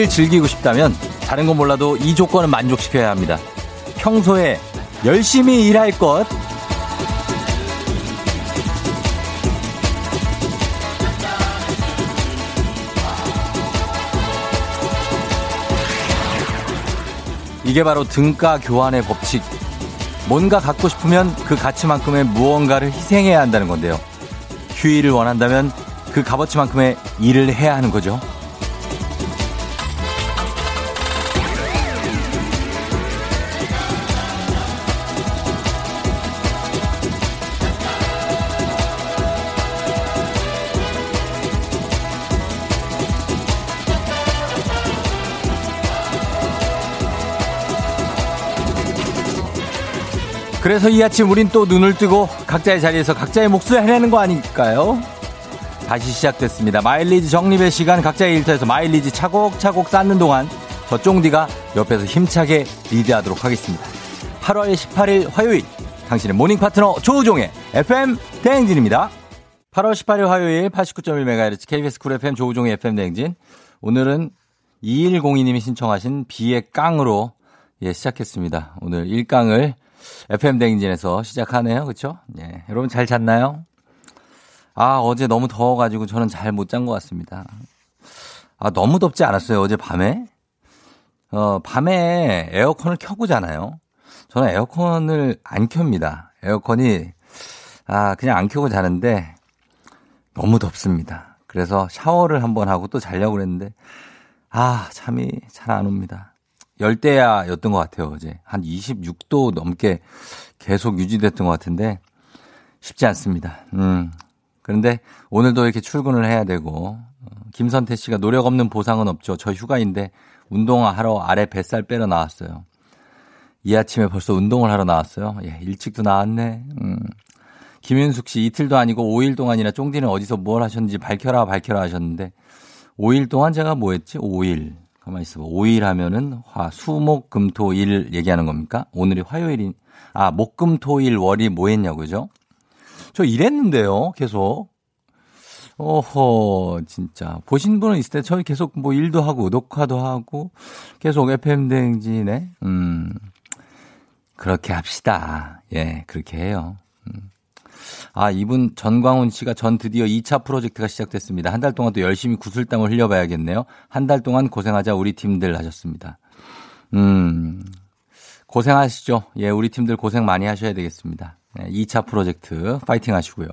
휴일을 즐기고 싶다면 다른 건 몰라도 이 조건은 만족시켜야 합니다. 평소에 열심히 일할 것. 이게 바로 등가 교환의 법칙. 뭔가 갖고 싶으면 그 가치만큼의 무언가를 희생해야 한다는 건데요. 휴일을 원한다면 그 값어치만큼의 일을 해야 하는 거죠. 그래서 이 아침 우린 또 눈을 뜨고 각자의 자리에서 각자의 몫을 해내는 거 아닐까요? 다시 시작됐습니다. 마일리지 적립의 시간 각자의 일터에서 마일리지 차곡차곡 쌓는 동안 저 쫑디가 옆에서 힘차게 리드하도록 하겠습니다. 8월 18일 화요일 당신의 morning 파트너 조우종의 FM 대행진입니다. 8월 18일 화요일 89.1MHz KBS Cool FM 조우종의 FM 대행진 오늘은 2102님이 신청하신 비의 깡으로 예, 시작했습니다. 오늘 1깡을 FM 대행진에서 시작하네요. 그렇죠? 예. 여러분 잘 잤나요? 아, 어제 너무 더워 가지고 저는 잘 못 잔 것 같습니다. 아, 너무 덥지 않았어요. 어제 밤에? 어, 밤에 에어컨을 켜고 자나요? 저는 에어컨을 안 켭니다. 에어컨이 아, 그냥 안 켜고 자는데 너무 덥습니다. 그래서 샤워를 한번 하고 또 자려고 그랬는데 아, 잠이 잘 안 옵니다. 열대야였던 것 같아요, 어제. 한 26도 넘게 계속 유지됐던 것 같은데 쉽지 않습니다. 음. 그런데 오늘도 이렇게 출근을 해야 되고, 어, 김선태 씨가 노력 없는 보상은 없죠. 저 휴가인데 운동하러 아래 뱃살 빼러 나왔어요. 이 아침에 벌써 운동을 하러 나왔어요. 예, 일찍도 나왔네. 음. 김윤숙 씨 이틀도 아니고 5일 동안이나 쫑디는 어디서 뭘 하셨는지 밝혀라 밝혀라 하셨는데 5일 동안 제가 뭐 했지? 5일. 가만히 있어봐. 5일 하면은 화, 수, 목, 금, 토, 일 얘기하는 겁니까? 오늘이 화요일인, 아, 목, 금, 토, 일, 월이 뭐 했냐고죠? 저 일했는데요, 계속. 어허, 진짜. 보신 분은 있을 때 저희 계속 뭐 일도 하고, 녹화도 하고, 계속 FM대행진에, 음, 그렇게 합시다. 예, 그렇게 해요. 음. 아, 이분 전광훈 씨가 전 드디어 2차 프로젝트가 시작됐습니다. 한 달 동안 또 열심히 구슬땀을 흘려봐야겠네요. 한 달 동안 고생하자 우리 팀들 하셨습니다. 음, 고생하시죠. 예, 우리 팀들 고생 많이 하셔야 되겠습니다. 네, 2차 프로젝트 파이팅 하시고요.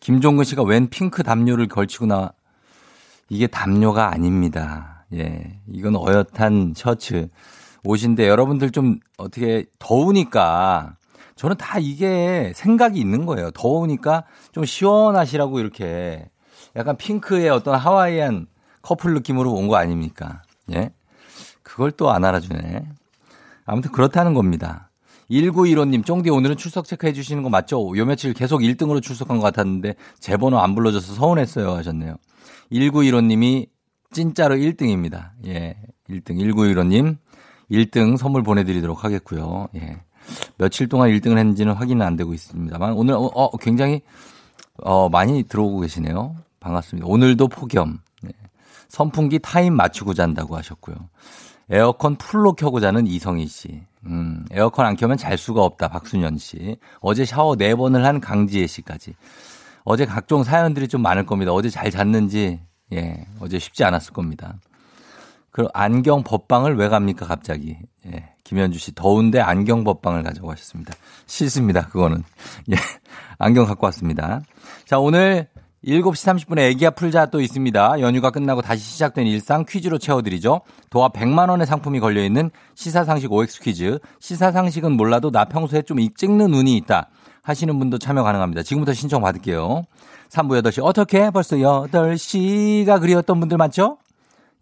김종근 씨가 웬 핑크 담요를 걸치고 나, 이게 담요가 아닙니다. 예, 이건 어엿한 셔츠 옷인데 여러분들 좀 어떻게 더우니까 저는 다 이게 생각이 있는 거예요. 더우니까 좀 시원하시라고 이렇게 약간 핑크의 어떤 하와이안 커플 느낌으로 온 거 아닙니까? 예? 그걸 또 안 알아주네. 아무튼 그렇다는 겁니다. 1915님, 쫑디 오늘은 출석 체크해 주시는 거 맞죠? 요 며칠 계속 1등으로 출석한 것 같았는데 제 번호 안 불러줘서 서운했어요 하셨네요. 1915님이 진짜로 1등입니다. 예. 1등. 1915님 1등 선물 보내드리도록 하겠고요. 예. 며칠 동안 1등을 했는지는 확인은 안 되고 있습니다만 오늘 어, 어 굉장히 어 많이 들어오고 계시네요. 반갑습니다. 오늘도 폭염. 네. 선풍기 타임 맞추고 잔다고 하셨고요. 에어컨 full로 켜고 자는 이성희 씨. 음, 에어컨 안 켜면 잘 수가 없다. 박순현 씨. 어제 샤워 4번을 한 강지혜 씨까지. 어제 각종 사연들이 좀 많을 겁니다. 어제 잘 잤는지, 예, 어제 쉽지 않았을 겁니다. 그 안경 법방을 왜 갑니까, 갑자기? 예. 김현주 씨, 더운데 안경 법방을 가자고 하셨습니다. 싫습니다, 그거는. 예. 안경 갖고 왔습니다. 자, 오늘 7시 30분에 애기야 풀자 또 있습니다. 연휴가 끝나고 다시 시작된 일상 퀴즈로 채워드리죠. 도합 100만 원의 상품이 걸려있는 시사상식 OX 퀴즈. 시사상식은 몰라도 나 평소에 좀 찍는 운이 있다. 하시는 분도 참여 가능합니다. 지금부터 신청 받을게요. 3부 8시. 어떻게? 벌써 8시가 그리웠던 분들 많죠?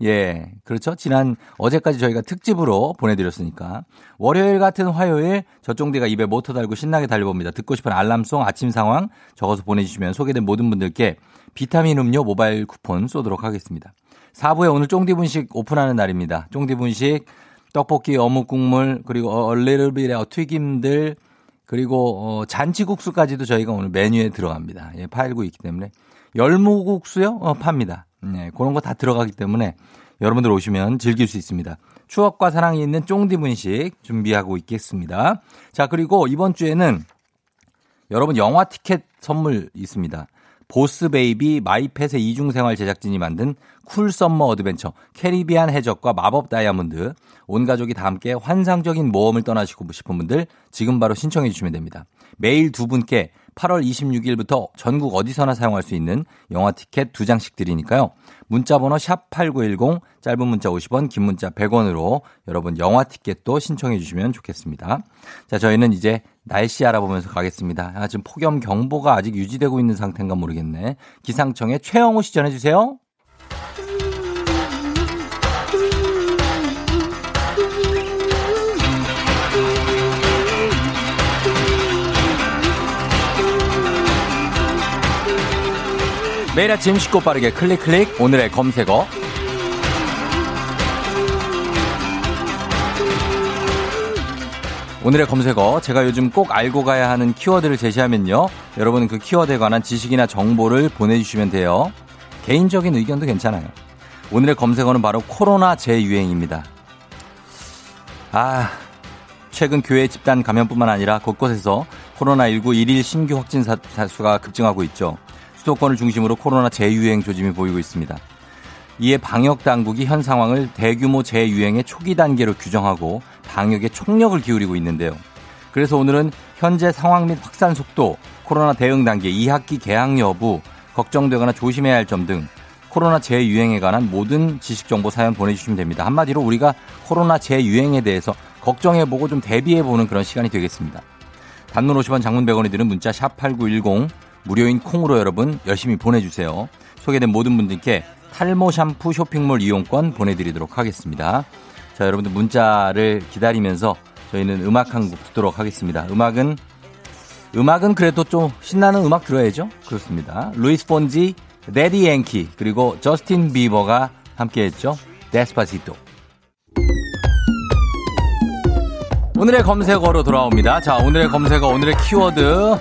예, 그렇죠. 지난 어제까지 저희가 특집으로 보내드렸으니까 월요일 같은 화요일 저쫑대가 입에 모터 달고 신나게 달려봅니다. 듣고 싶은 알람송 아침 상황 적어서 보내주시면 소개된 모든 분들께 비타민 음료 모바일 쿠폰 쏘도록 하겠습니다. 4부에 오늘 쫑디 분식 오픈하는 날입니다. 쫑디 분식 떡볶이 어묵 국물 그리고 얼레르비의 튀김들 그리고 어, 잔치국수까지도 저희가 오늘 메뉴에 들어갑니다. 예, 팔고 있기 때문에 열무국수요? 어, 팝니다. 네, 그런 거 다 들어가기 때문에 여러분들 오시면 즐길 수 있습니다. 추억과 사랑이 있는 쫑디 분식 준비하고 있겠습니다. 자, 그리고 이번 주에는 여러분 영화 티켓 선물 있습니다. 보스 베이비 마이펫의 이중생활 제작진이 만든 cool summer adventure 캐리비안 해적과 마법 다이아몬드 온 가족이 다 함께 환상적인 모험을 떠나시고 싶은 분들 지금 바로 신청해 주시면 됩니다. 매일 두 분께 8월 26일부터 전국 어디서나 사용할 수 있는 영화 티켓 두 장씩 드리니까요. 문자 번호 샵 8910 짧은 문자 50원 긴 문자 100원으로 여러분 영화 티켓도 신청해 주시면 좋겠습니다. 자, 저희는 이제 날씨 알아보면서 가겠습니다. 아, 지금 폭염 경보가 아직 유지되고 있는 상태인가 모르겠네. 기상청에 최영호 시 전해 주세요. 매일 아침 쉽고 빠르게 클릭 클릭. 오늘의 검색어. 오늘의 검색어. 제가 요즘 꼭 알고 가야 하는 키워드를 제시하면요. 여러분은 그 키워드에 관한 지식이나 정보를 보내주시면 돼요. 개인적인 의견도 괜찮아요. 오늘의 검색어는 바로 코로나 재유행입니다. 아 최근 교회 집단 감염뿐만 아니라 곳곳에서 코로나19 일일 신규 확진 사수가 급증하고 있죠 수도권을 중심으로 코로나 재유행 조짐이 보이고 있습니다. 이에 방역 당국이 현 상황을 대규모 재유행의 초기 단계로 규정하고 방역에 총력을 기울이고 있는데요. 그래서 오늘은 현재 상황 및 확산 속도, 코로나 대응 단계, 2학기 개학 여부, 걱정되거나 조심해야 할 점 등 코로나 재유행에 관한 모든 지식 정보 사연 보내주시면 됩니다. 한마디로 우리가 코로나 재유행에 대해서 걱정해보고 좀 대비해보는 그런 시간이 되겠습니다. 단문 50원 장문 100원이 드는 문자 샵8910 무료인 콩으로 여러분 열심히 보내주세요. 소개된 모든 분들께 탈모 샴푸 쇼핑몰 이용권 보내드리도록 하겠습니다. 자, 여러분들 문자를 기다리면서 저희는 음악 한 곡 듣도록 하겠습니다. 음악은 음악은 그래도 좀 신나는 음악 들어야죠. 그렇습니다. 루이스 폰시, 대디 양키 그리고 저스틴 비버가 함께 했죠. 데스파시토. 오늘의 검색어로 돌아옵니다. 자, 오늘의 검색어, 오늘의 키워드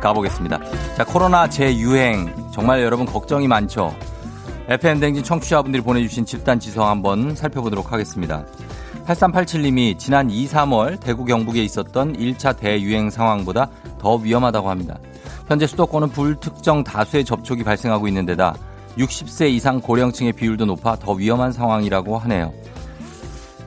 가보겠습니다. 자, 코로나 재유행. 정말 여러분 걱정이 많죠? FM댕진 청취자분들이 보내주신 집단 지성 한번 살펴보도록 하겠습니다. 8387님이 지난 2, 3월 대구 경북에 있었던 1차 대유행 상황보다 더 위험하다고 합니다. 현재 수도권은 불특정 다수의 접촉이 발생하고 있는 데다 60세 이상 고령층의 비율도 높아 더 위험한 상황이라고 하네요.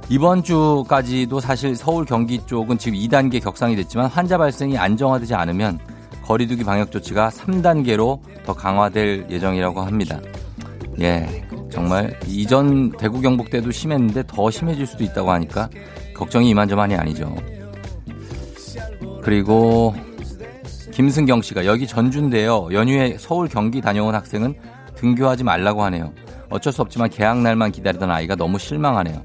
이번 주까지도 사실 서울 경기 쪽은 지금 2단계 격상이 됐지만 환자 발생이 안정화되지 않으면 거리두기 방역 조치가 3단계로 더 강화될 예정이라고 합니다. 예, 정말 이전 대구 경북 때도 심했는데 더 심해질 수도 있다고 하니까 걱정이 이만저만이 아니죠. 그리고 김승경 씨가 여기 전주인데요. 연휴에 서울 경기 다녀온 학생은 등교하지 말라고 하네요. 어쩔 수 없지만 개학 날만 기다리던 아이가 너무 실망하네요.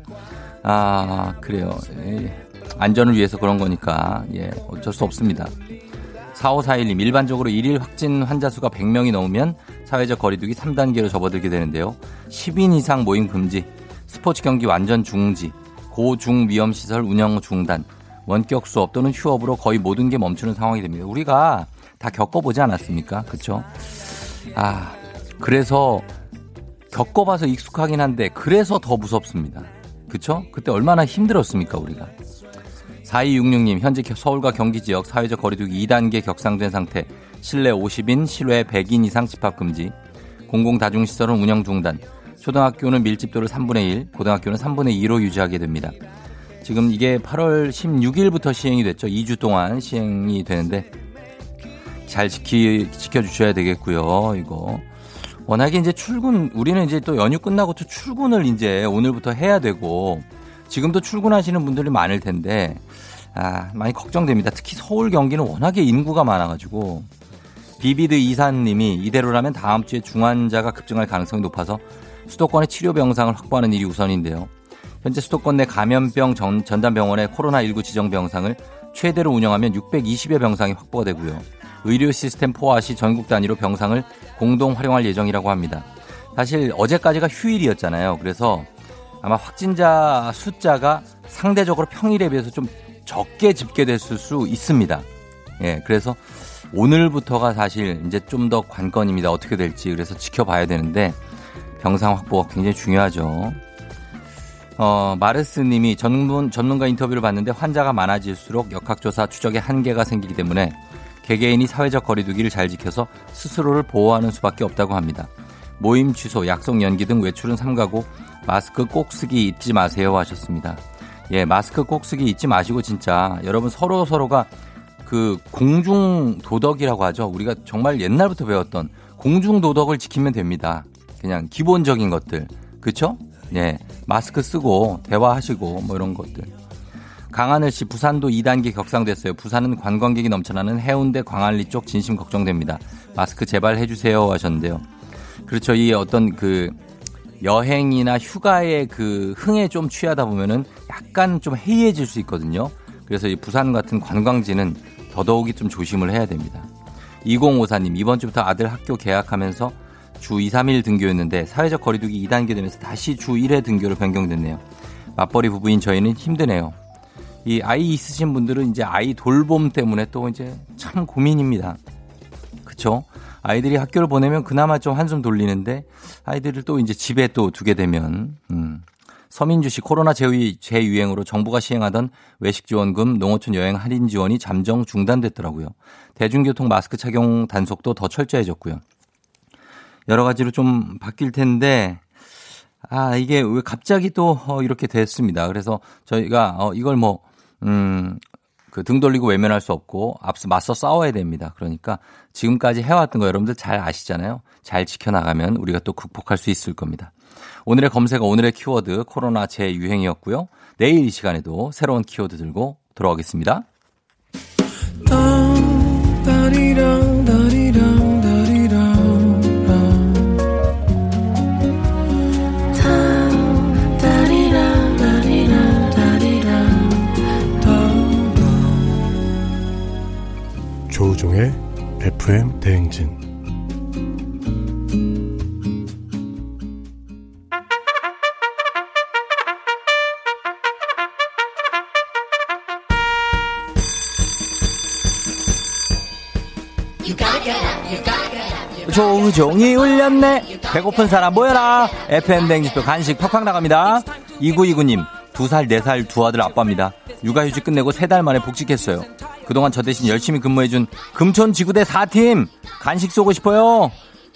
아, 그래요. 예, 안전을 위해서 그런 거니까, 예, 어쩔 수 없습니다. 4541님, 일반적으로 일일 확진 환자 수가 100명이 넘으면 사회적 거리두기 3단계로 접어들게 되는데요. 10인 이상 모임 금지, 스포츠 경기 완전 중지, 고중 위험 시설 운영 중단, 원격 수업 또는 휴업으로 거의 모든 게 멈추는 상황이 됩니다. 우리가 다 겪어보지 않았습니까? 그렇죠? 아, 그래서 겪어봐서 익숙하긴 한데 그래서 더 무섭습니다. 그쵸? 그때 얼마나 힘들었습니까, 우리가. 4266님, 현재 서울과 경기 지역 사회적 거리두기 2단계 격상된 상태, 실내 50인, 실외 100인 이상 집합 금지, 공공다중시설은 운영 중단, 초등학교는 밀집도를 3분의 1, 고등학교는 3분의 2로 유지하게 됩니다. 지금 이게 8월 16일부터 시행이 됐죠. 2주 동안 시행이 되는데 잘 지키, 지켜주셔야 되겠고요. 이거. 워낙에 이제 출근, 우리는 이제 또 연휴 끝나고 또 출근을 이제 오늘부터 해야 되고 지금도 출근하시는 분들이 많을 텐데 아, 많이 걱정됩니다. 특히 서울 경기는 워낙에 인구가 많아가지고 비비드 이사님이 이대로라면 다음 주에 중환자가 급증할 가능성이 높아서 수도권의 치료 병상을 확보하는 일이 우선인데요. 현재 수도권 내 감염병 전, 전담병원의 코로나19 지정 병상을 최대로 운영하면 620여 병상이 확보가 되고요. 의료 시스템 포화 시 전국 단위로 병상을 공동 활용할 예정이라고 합니다. 사실 어제까지가 휴일이었잖아요. 그래서 아마 확진자 숫자가 상대적으로 평일에 비해서 좀 적게 집계됐을 수 있습니다. 예, 그래서 오늘부터가 사실 이제 좀 더 관건입니다. 어떻게 될지. 그래서 지켜봐야 되는데 병상 확보가 굉장히 중요하죠. 어, 마르스 님이 전문, 전문가 인터뷰를 봤는데 환자가 많아질수록 역학조사 추적에 한계가 생기기 때문에 개개인이 사회적 거리두기를 잘 지켜서 스스로를 보호하는 수밖에 없다고 합니다. 모임 취소, 약속 연기 등 외출은 삼가고 마스크 꼭 쓰기 잊지 마세요 하셨습니다. 예, 마스크 꼭 쓰기 잊지 마시고 진짜 여러분 서로 서로가 그 공중 도덕이라고 하죠. 우리가 정말 옛날부터 배웠던 공중 도덕을 지키면 됩니다. 그냥 기본적인 것들. 그쵸? 예. 마스크 쓰고 대화하시고 뭐 이런 것들. 강하늘 씨 부산도 2단계 격상됐어요. 부산은 관광객이 넘쳐나는 해운대 광안리 쪽 진심 걱정됩니다. 마스크 제발 해주세요 하셨는데요. 그렇죠. 이 어떤 그 여행이나 휴가의 그 흥에 좀 취하다 보면은 약간 좀 해이해질 수 있거든요. 그래서 이 부산 같은 관광지는 더더욱이 좀 조심을 해야 됩니다. 2054님, 이번 주부터 아들 학교 개학하면서 주 2, 3일 등교였는데 사회적 거리두기 2단계 되면서 다시 주 1회 등교로 변경됐네요. 맞벌이 부부인 저희는 힘드네요. 이 아이 있으신 분들은 이제 아이 돌봄 때문에 또 이제 참 고민입니다. 그쵸? 아이들이 학교를 보내면 그나마 좀 한숨 돌리는데 아이들을 또 이제 집에 또 두게 되면 음. 서민주 씨 코로나 재유행으로 정부가 시행하던 외식 지원금, 농어촌 여행 할인 지원이 잠정 중단됐더라고요. 대중교통 마스크 착용 단속도 더 철저해졌고요. 여러 가지로 좀 바뀔 텐데 아 이게 왜 갑자기 또 어, 이렇게 됐습니다. 그래서 저희가 어 이걸 뭐 음, 그 등 돌리고 외면할 수 없고 앞서 맞서 싸워야 됩니다. 그러니까 지금까지 해왔던 거 여러분들 잘 아시잖아요. 잘 지켜나가면 우리가 또 극복할 수 있을 겁니다. 오늘의 검색어, 오늘의 키워드 코로나 재유행이었고요. 내일 이 시간에도 새로운 키워드 들고 돌아오겠습니다. 조우종의 FM 대행진 조우종이 울렸네 배고픈 사람 모여라 FM 댕지표 간식 팍팍 나갑니다 2929님 두 살, 네살두 아들 아빠입니다. 육아휴직 끝내고 세달 만에 복직했어요. 그동안 저 대신 열심히 근무해준 금촌 지구대 4팀 간식 쏘고 싶어요.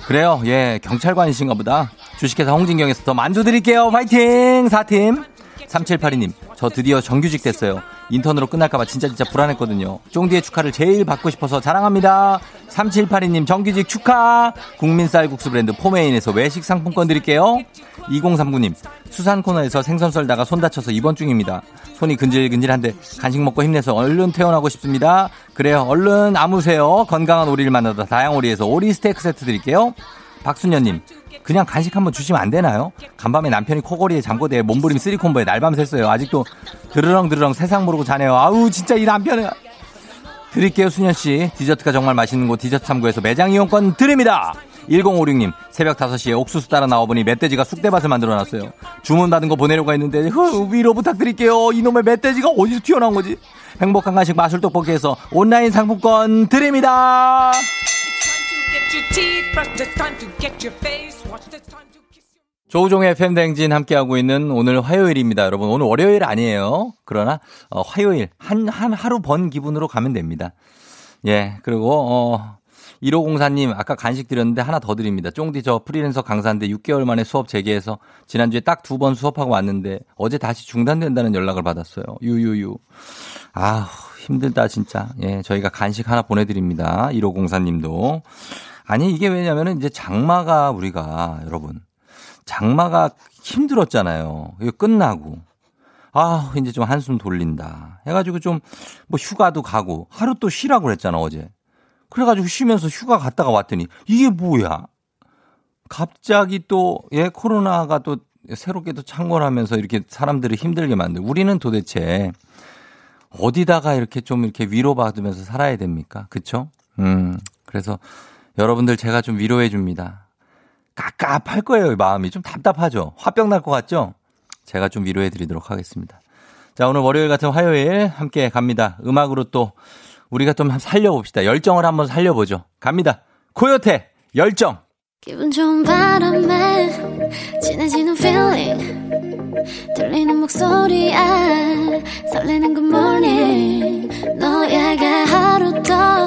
그래요. 예, 경찰관이신가 보다. 주식회사 홍진경에서 더 만두 드릴게요. 파이팅! 4팀. 3782님, 저 드디어 정규직 됐어요. 인턴으로 끝날까봐 진짜 진짜 불안했거든요. 쫑디의 축하를 제일 받고 싶어서 자랑합니다. 3782님 정규직 축하! 국민 쌀국수 브랜드 포메인에서 외식 상품권 드릴게요. 2039님, 수산 코너에서 생선 썰다가 손 다쳐서 입원 중입니다. 손이 근질근질한데 간식 먹고 힘내서 얼른 퇴원하고 싶습니다. 그래요. 얼른 아무세요. 건강한 오리를 만나다 다양오리에서 오리 스테이크 세트 드릴게요. 박순현님, 그냥 간식 한번 주시면 안 되나요? 간밤에 남편이 코골이에 잠꼬대에 몸부림 쓰리콤보에 날밤 샜어요. 아직도 드르렁 드르렁 세상 모르고 자네요. 아우 진짜 이 남편은 드릴게요 수년 씨. 디저트가 정말 맛있는 곳 디저트 참고해서 매장 이용권 드립니다. 1056님 새벽 5시에 옥수수 따라 나와보니 멧돼지가 쑥대밭을 만들어놨어요. 주문받은 거 보내려고 했는데 흐, 위로 부탁드릴게요. 이놈의 멧돼지가 어디서 튀어나온 거지? 행복한 간식 마술 떡볶이에서 온라인 상품권 드립니다. 조우종의 팬댕진 함께하고 있는 오늘 화요일입니다. 여러분, 오늘 월요일 아니에요. 그러나, 어, 화요일, 한, 한 하루 번 기분으로 가면 됩니다. 예, 그리고, 어, 1504님, 아까 간식 드렸는데 하나 더 드립니다. 쫑디 저 프리랜서 강사인데 6개월 만에 수업 재개해서 지난주에 딱 두 번 수업하고 왔는데 어제 다시 중단된다는 연락을 받았어요. 유유유. 아 힘들다, 진짜. 예, 저희가 간식 하나 보내드립니다. 1504님도. 아니, 이게 왜냐면은 이제 장마가 우리가, 여러분, 장마가 힘들었잖아요. 이거 끝나고. 아, 이제 좀 한숨 돌린다. 해가지고 좀, 뭐 휴가도 가고, 하루 또 쉬라고 그랬잖아, 어제. 그래가지고 쉬면서 휴가 갔다가 왔더니, 이게 뭐야? 갑자기 또, 예, 코로나가 또 새롭게 또 창궐하면서 이렇게 사람들을 힘들게 만들. 우리는 도대체 어디다가 이렇게 좀 이렇게 위로받으면서 살아야 됩니까? 그쵸? 음, 그래서 여러분들 제가 좀 위로해 줍니다. 깝깝할 거예요, 마음이. 좀 답답하죠? 화병 날 것 같죠? 제가 좀 위로해 드리도록 하겠습니다. 자, 오늘 월요일 같은 화요일 함께 갑니다. 음악으로 또 우리가 좀 살려봅시다. 열정을 한번 살려보죠. 갑니다. 코요태, 열정! 기분 좋은 바람에 진해지는 feeling 들리는 목소리에 설레는 good morning 너에게 하루 더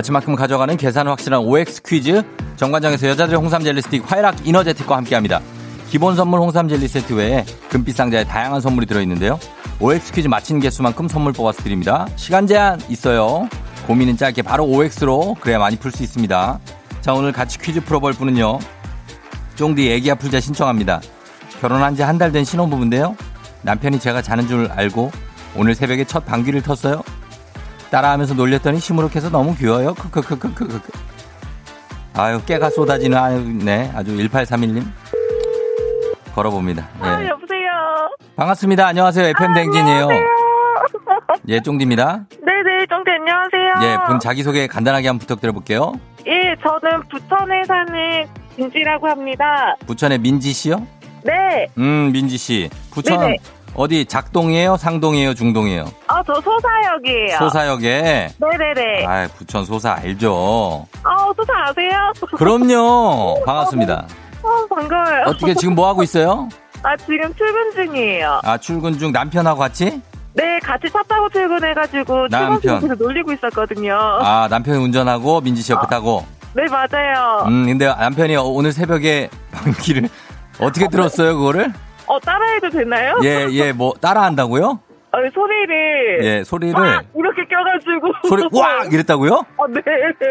맞힌 만큼 가져가는 계산 확실한 OX 퀴즈 정관장에서 여자들의 홍삼 젤리 스틱 화애락 이너제틱과 함께합니다. 기본 선물 홍삼 젤리 세트 외에 금빛 상자에 다양한 선물이 들어있는데요. OX 퀴즈 맞힌 개수만큼 선물 뽑아서 드립니다. 시간 제한 있어요. 고민은 짧게 바로 OX로 그래야 많이 풀 수 있습니다. 자 오늘 같이 퀴즈 풀어볼 분은요. 쫑디 애기야 풀자 신청합니다. 결혼한 지 한 달 된 신혼부부인데요. 남편이 제가 자는 줄 알고 오늘 새벽에 첫 방귀를 텄어요. 따라하면서 놀렸더니 시무룩해서 너무 귀여워요. 크크크크크크. 아유 깨가 쏟아지는 아유 네 아주 1831님 걸어봅니다. 예. 아, 여보세요. 반갑습니다. 안녕하세요. FM 댕진이에요. 예, 쫑디입니다. 네네, 정대 안녕하세요. 예, 분 자기소개 간단하게 한번 부탁드려볼게요. 예, 저는 부천에 사는 김지라고 합니다. 부천의 민지 씨요? 네. 음, 민지 씨. 부천 네네. 어디 작동이에요? 상동이에요? 중동이에요? 아, 저 소사역이에요. 소사역에. 네네네. 아, 부천 소사 알죠? 아, 소사 아세요? 그럼요. 반갑습니다. 아, 반가워요. 어떻게 지금 뭐 하고 있어요? 아, 지금 출근 중이에요. 아, 출근 중 남편하고 같이? 네, 같이 차 타고 출근해가지고 남편. 출근길에서 놀리고 있었거든요. 아, 남편이 운전하고 민지 씨 옆에 타고. 네, 맞아요. 음, 근데 남편이 오늘 새벽에 방귀를 어떻게 들었어요, 그거를? 어, 따라해도 되나요? 예, 예, 뭐 따라한다고요? 어, 소리를. 예, 소리를 와! 이렇게 껴가지고. 소리 와 이랬다고요? 어, 네.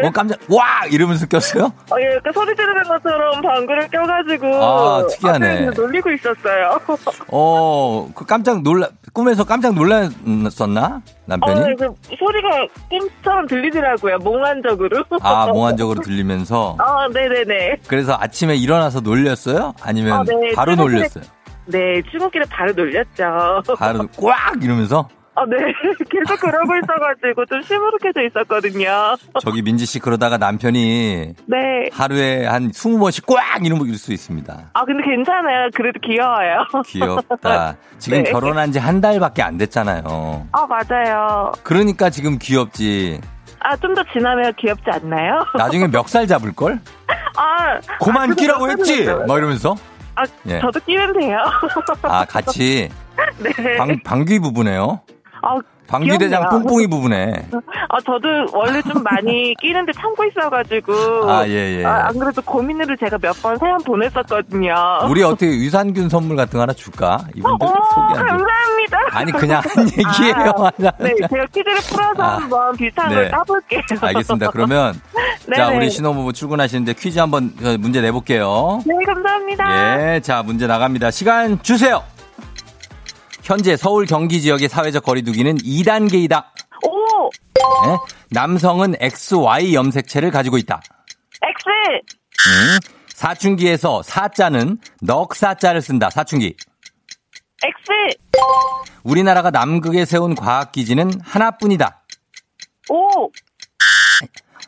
어 깜짝 와 이러면서 꼈어요? 어, 예, 그 소리 지르는 것처럼 방구를 껴가지고. 아, 특이하네. 놀리고 있었어요. 어, 그 깜짝 놀라 꿈에서 깜짝 놀랐었나 남편이? 어, 그 소리가 꿈처럼 들리더라고요, 몽환적으로. 아 몽환적으로 들리면서 아, 네네네. 그래서 아침에 일어나서 놀렸어요? 아니면 아, 네. 바로 출근길에- 놀렸어요? 네, 출근길에 바로 놀렸죠. 바로 꽉 이러면서 아, 네. 계속 그러고 있어가지고 좀 시무룩해져 있었거든요. 저기 민지 씨 그러다가 남편이 네. 하루에 한 20번씩 꽉 이런 거 이럴 수 있습니다. 아, 근데 괜찮아요. 그래도 귀여워요. 귀엽다. 지금 네. 결혼한 지 한 달밖에 안 됐잖아요. 아, 맞아요. 그러니까 지금 귀엽지. 아, 좀 더 지나면 귀엽지 않나요? 나중에 멱살 잡을 걸? 아. 고만 아, 끼라고 했지. 막 이러면서. 아, 예. 저도 끼면 돼요. 아 같이 네. 방 방귀 부부네요. 아, 방귀 대장 귀엽네요. 뿡뿡이 부부네. 아, 저도 원래 좀 많이 끼는데 참고 있어가지고. 아, 예, 예. 아, 안 그래도 고민으로 제가 몇 번 사연 보냈었거든요. 우리 어떻게 유산균 선물 같은 거 하나 줄까? 이분들 오, 소개. 감사합니다. 아니 그냥 한 얘기예요. 아, 네, 제가 퀴즈를 풀어서 아, 한번 비슷한 네. 걸 따볼게요. 알겠습니다. 그러면 자 네네. 우리 신혼부부 출근하시는데 퀴즈 한번 어, 문제 내볼게요. 네, 감사합니다. 예, 자 문제 나갑니다. 시간 주세요. 현재 서울 경기 지역의 사회적 거리두기는 2단계이다. 오, 예? 남성은 XY 염색체를 가지고 있다. X, 음, 사춘기에서 사자는 넉사자를 쓴다. 사춘기. X, 우리나라가 남극에 세운 과학기지는 하나뿐이다. 오,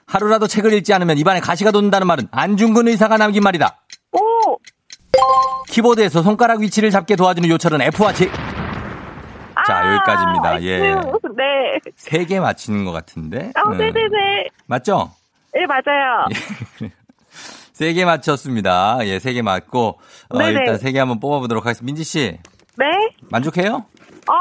하루라도 책을 읽지 않으면 입안에 가시가 돋는다는 말은 안중근 의사가 남긴 말이다. 오. 키보드에서 손가락 위치를 잡게 도와주는 요철은 F와치. 자, 아, 여기까지입니다. 예. 네. 세 개 맞히는 것 같은데. 아, 음, 네네네. 맞죠? 네, 맞아요. 세개 맞췄습니다. 예, 세 개 맞고. 어. 일단 세 개 한번 뽑아보도록 하겠습니다. 민지 씨, 네? 만족해요? 어,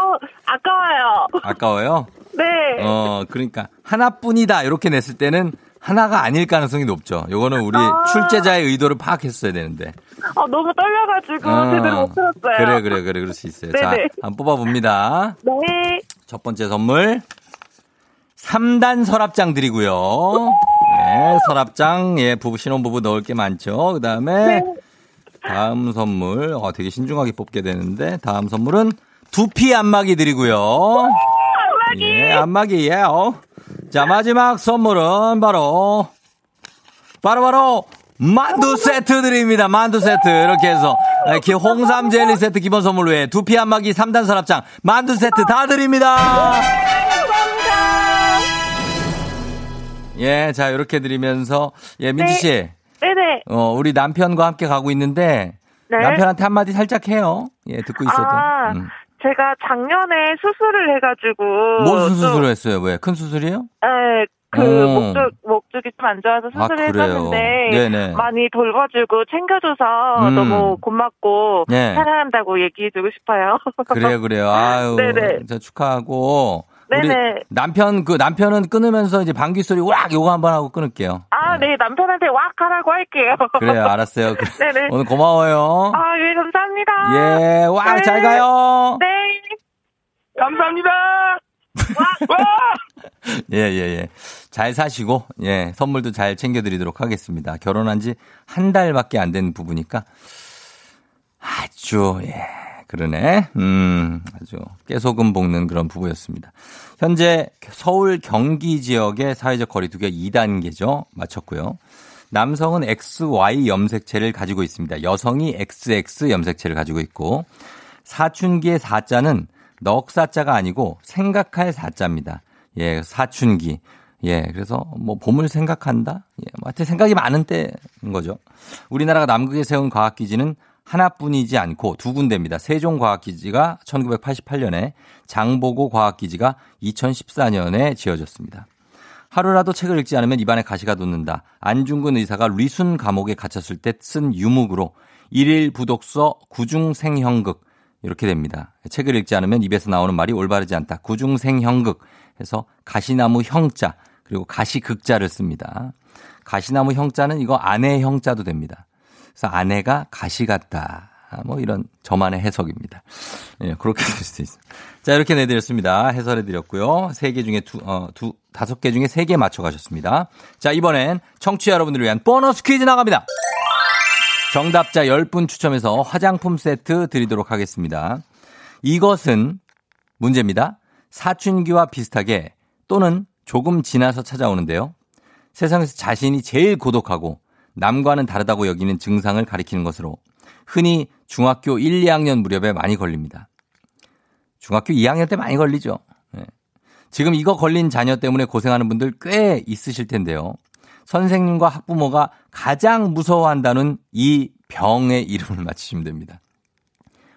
아까워요. 아까워요? 네. 어, 그러니까 하나뿐이다 이렇게 냈을 때는 하나가 아닐 가능성이 높죠. 요거는 우리 아. 출제자의 의도를 파악했어야 되는데. 어, 너무 떨려가지고 어, 제대로 못 들었어요. 그래, 그래, 그래, 그럴 수 있어요. 자, 네네. 한번 뽑아봅니다. 네. 첫 번째 선물. 3단 서랍장 드리고요. 네, 서랍장, 예, 부부, 신혼부부 넣을 게 많죠. 그 다음에, 네. 다음 선물, 어, 되게 신중하게 뽑게 되는데, 다음 선물은 두피 안마기 드리고요. 안마기. 예, 안마기 예 요. 자, 마지막 선물은 바로 바로 바로 만두 세트 드립니다. 만두 세트 이렇게 해서 이렇게 홍삼 젤리 세트 기본 선물 외에 두피 안마기 3단 서랍장 만두 세트 다 드립니다. 예, 자 이렇게 드리면서 예 민지 씨, 네네. 어 우리 남편과 함께 가고 있는데 네. 남편한테 한마디 살짝 해요. 예, 듣고 있어도. 아, 음. 제가 작년에 수술을 해가지고. 무슨 좀, 수술을 했어요? 왜? 큰 수술이요? 네, 그 오. 목적 목적이 좀 안 좋아서 아, 수술을? 했었는데 네네. 많이 돌봐주고 챙겨줘서 음. 너무 고맙고 네. 사랑한다고 얘기해주고 싶어요. 그래요, 그래요. 아유, 네네. 축하하고. 우리 네네. 남편 그 남편은 끊으면서 이제 방귀 소리 왁 요거 한번 하고 끊을게요. 아, 네 남편한테 왁 하라고 할게요. 그래요, 알았어요. 네네. 오늘 고마워요. 아, 예, 감사합니다. 예, 왁 네. 잘 가요. 네. 감사합니다. 와! 예, 예, 예. 잘 사시고, 예, 선물도 잘 챙겨드리도록 하겠습니다. 결혼한 지 한 달밖에 안 된 부부니까 아주, 예, 그러네. 음, 아주 깨소금 볶는 그런 부부였습니다. 현재 서울 경기 지역의 사회적 거리두기 2단계죠. 마쳤고요. 남성은 XY 염색체를 가지고 있습니다. 여성이 XX 염색체를 가지고 있고, 사춘기의 사자는 넉 사자가 아니고 생각할 사자입니다. 예, 사춘기. 예, 그래서 뭐 봄을 생각한다? 예, 뭐 하여튼 생각이 많은 때인 거죠. 우리나라가 남극에 세운 과학기지는 하나뿐이지 않고 두 군데입니다. 세종과학기지가 1988년에 장보고 과학기지가 2014년에 지어졌습니다. 하루라도 책을 읽지 않으면 입안에 가시가 돋는다. 안중근 의사가 리순 감옥에 갇혔을 때 쓴 유묵으로 일일 부독서 구중생형극 이렇게 됩니다. 책을 읽지 않으면 입에서 나오는 말이 올바르지 않다. 구중생형극 해서 가시나무 형자 그리고 가시극자를 씁니다. 가시나무 형자는 이거 아내 형자도 됩니다. 그래서 아내가 가시 같다. 뭐 이런 저만의 해석입니다. 예, 그렇게 될 수도 있어요. 자, 이렇게 내드렸습니다. 해설해 드렸고요. 세 개 중에 두, 어, 두, 다섯 개 중에 세 개 맞춰 가셨습니다. 자, 이번엔 청취자 여러분들을 위한 보너스 퀴즈 나갑니다. 정답자 10분 추첨해서 화장품 세트 드리도록 하겠습니다. 이것은 문제입니다. 사춘기와 비슷하게 또는 조금 지나서 찾아오는데요. 세상에서 자신이 제일 고독하고 남과는 다르다고 여기는 증상을 가리키는 것으로 흔히 중학교 1, 2학년 무렵에 많이 걸립니다. 중학교 2학년 때 많이 걸리죠. 네. 지금 이거 걸린 자녀 때문에 고생하는 분들 꽤 있으실 텐데요. 선생님과 학부모가 가장 무서워한다는 이 병의 이름을 맞히시면 됩니다.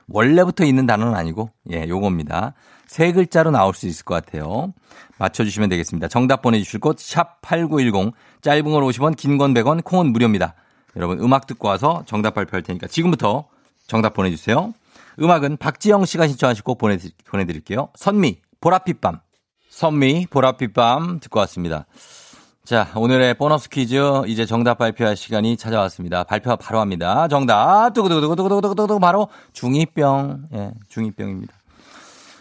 원래부터 있는 단어는 아니고, 예, 요겁니다. 세 글자로 나올 수 있을 것 같아요. 맞춰주시면 되겠습니다. 정답 보내주실 곳, 샵8910, 짧은 걸 50원, 긴 건 100원, 콩은 무료입니다. 여러분, 음악 듣고 와서 정답 발표할 테니까 지금부터 정답 보내주세요. 음악은 박지영 씨가 신청하실 곡 보내드릴, 보내드릴 게요. 선미, 보랏빛 밤. 선미, 보랏빛 밤 듣고 왔습니다. 자, 오늘의 보너스 퀴즈 이제 정답 발표할 시간이 찾아왔습니다. 발표 바로 합니다. 정답 두구두구두구두구두구두구 바로 중2병. 예, 중2병입니다.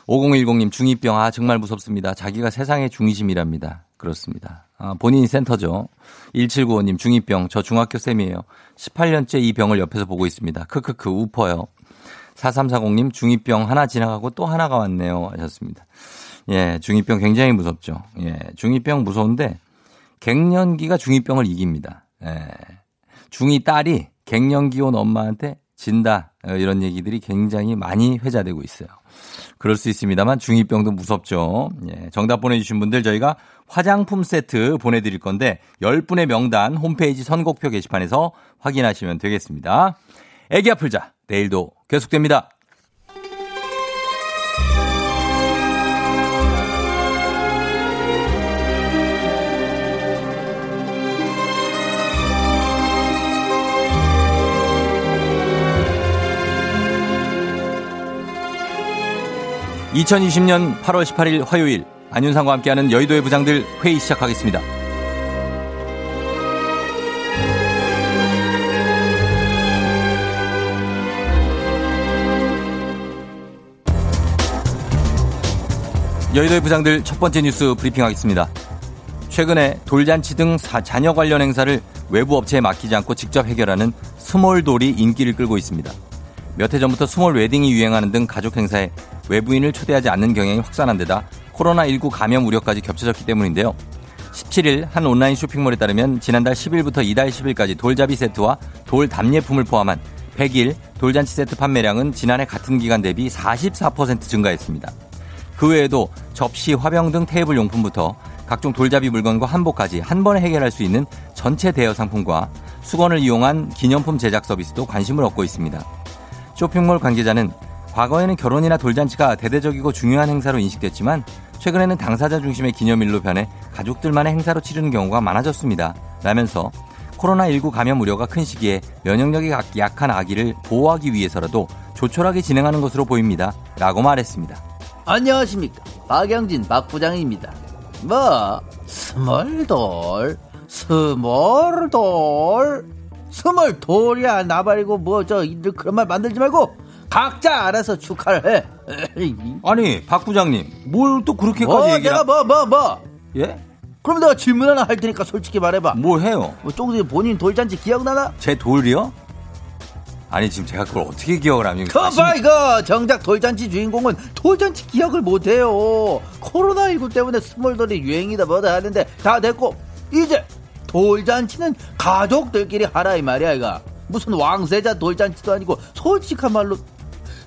5010님 중2병 아 정말 무섭습니다. 자기가 세상의 중심이랍니다. 그렇습니다. 아, 본인이 센터죠. 1795님 중2병 저 중학교 쌤이에요. 18년째 이 병을 옆에서 보고 있습니다. 크크크 우퍼요. 4340님 중2병 하나 지나가고 또 하나가 왔네요. 하셨습니다. 예, 중2병 굉장히 무섭죠. 예, 중2병 무서운데 갱년기가 중2병을 이깁니다. 예. 중2 딸이 갱년기 온 엄마한테 진다. 어, 이런 얘기들이 굉장히 많이 회자되고 있어요. 그럴 수 있습니다만 중2병도 무섭죠. 예. 정답 보내주신 분들 저희가 화장품 세트 보내드릴 건데 10분의 명단 홈페이지 선곡표 게시판에서 확인하시면 되겠습니다. 애기 아플자 내일도 계속됩니다. (2020년 8월 18일) 화요일 안윤상과 함께하는 여의도의 부장들 회의 시작하겠습니다. 여의도의 부장들 첫 번째 뉴스 브리핑하겠습니다. 최근에 돌잔치 등 사- 자녀 관련 행사를 외부 업체에 맡기지 않고 직접 해결하는 스몰돌이 인기를 끌고 있습니다. 몇 해 전부터 스몰 웨딩이 유행하는 등 가족 행사에 외부인을 초대하지 않는 경향이 확산한 데다 코로나19 감염 우려까지 겹쳐졌기 때문인데요. 17일 한 온라인 쇼핑몰에 따르면 지난달 10일부터 이달 10일까지 돌잡이 세트와 돌 답례품을 포함한 100일 돌잔치 세트 판매량은 지난해 같은 기간 대비 44% 증가했습니다. 그 외에도 접시, 화병 등 테이블 용품부터 각종 돌잡이 물건과 한복까지 한 번에 해결할 수 있는 전체 대여 상품과 수건을 이용한 기념품 제작 서비스도 관심을 얻고 있습니다. 쇼핑몰 관계자는 과거에는 결혼이나 돌잔치가 대대적이고 중요한 행사로 인식됐지만 최근에는 당사자 중심의 기념일로 변해 가족들만의 행사로 치르는 경우가 많아졌습니다. 라면서 코로나19 감염 우려가 큰 시기에 면역력이 약한 아기를 보호하기 위해서라도 조촐하게 진행하는 것으로 보입니다. 라고 말했습니다. 안녕하십니까. 박영진 박 부장입니다. 뭐, 스몰돌, 스몰돌, 스몰돌이야. 나발이고 뭐, 저, 그런 말 만들지 말고, 각자 알아서 축하를 해. 아니, 박 부장님, 뭘 또 그렇게까지 뭐, 얘기를 내가 뭐, 뭐, 뭐. 예? 그럼 내가 질문 하나 할 테니까 솔직히 말해봐. 뭐 해요? 뭐, 조금 전에 본인 돌잔치 기억나나? 제 돌이요? 아니, 지금 제가 그걸 어떻게 기억을 합니까? 커봐 이거 정작 돌잔치 주인공은 돌잔치 기억을 못해요 코로나 19 때문에 스몰돌이 유행이다 뭐다 하는데 다 됐고 이제 돌잔치는 가족들끼리 하라 이 말이야 이거 무슨 왕세자 돌잔치도 아니고 솔직한 말로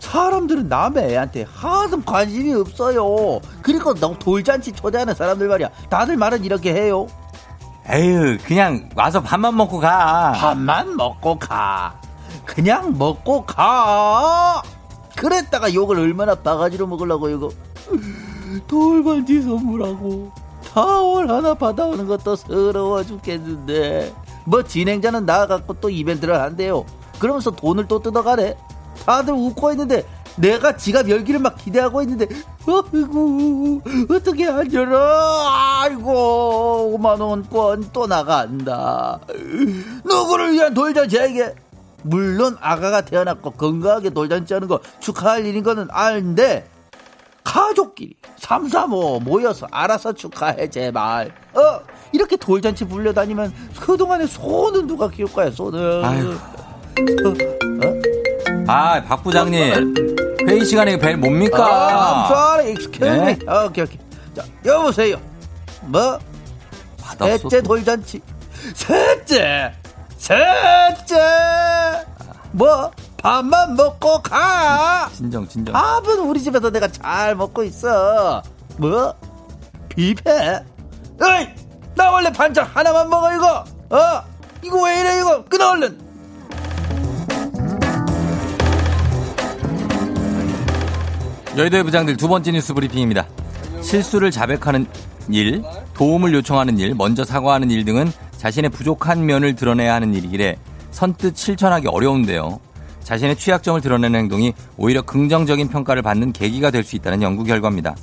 사람들은 남의 애한테 하등 관심이 없어요 그리고 너 돌잔치 초대하는 사람들 말이야 다들 말은 이렇게 해요 에휴, 그냥 와서 밥만 먹고 가. 밥만 먹고 가. 그냥 먹고 가. 그랬다가 욕을 얼마나 바가지로 먹으려고 이거. 돌반지 선물하고 타월 하나 받아오는 것도 서러워 죽겠는데. 뭐 진행자는 나가갖고 또 이벤트를 한대요. 그러면서 돈을 또 뜯어가래. 다들 웃고 있는데 내가 지갑 열기를 막 기대하고 있는데 아이고 어떻게 하려나 아이고 5만원권 또 나간다 누구를 위한 돌잔치에게 물론 아가가 태어났고 건강하게 돌잔치하는 거 축하할 일인 거는 아는데 가족끼리 삼삼오 모여서 알아서 축하해 제발 어 이렇게 돌잔치 불려다니면 그동안에 소는 누가 키울 거야 소는 아유. 어? 어? 아, 박 부장님. 회의 시간에 벨 아, I'm 뭡니까? sorry, excuse 네? me. 아, 오케이, 오케이. 자, 여보세요. 뭐? 셋째 돌잔치. 셋째! 셋째! 뭐? 밥만 먹고 가! 진정, 진정. 밥은 우리 집에서 내가 잘 먹고 있어. 뭐? 뷔페? 어이! 나 원래 반찬 하나만 먹어, 이거! 어? 이거 왜 이래, 이거? 끊어, 얼른! 여의도의 부장들 두 번째 뉴스 브리핑입니다. 실수를 자백하는 일, 도움을 요청하는 일, 먼저 사과하는 일 등은 자신의 부족한 면을 드러내야 하는 일이기에 선뜻 실천하기 어려운데요. 자신의 취약점을 드러내는 행동이 오히려 긍정적인 평가를 받는 계기가 될 수 있다는 연구 결과입니다.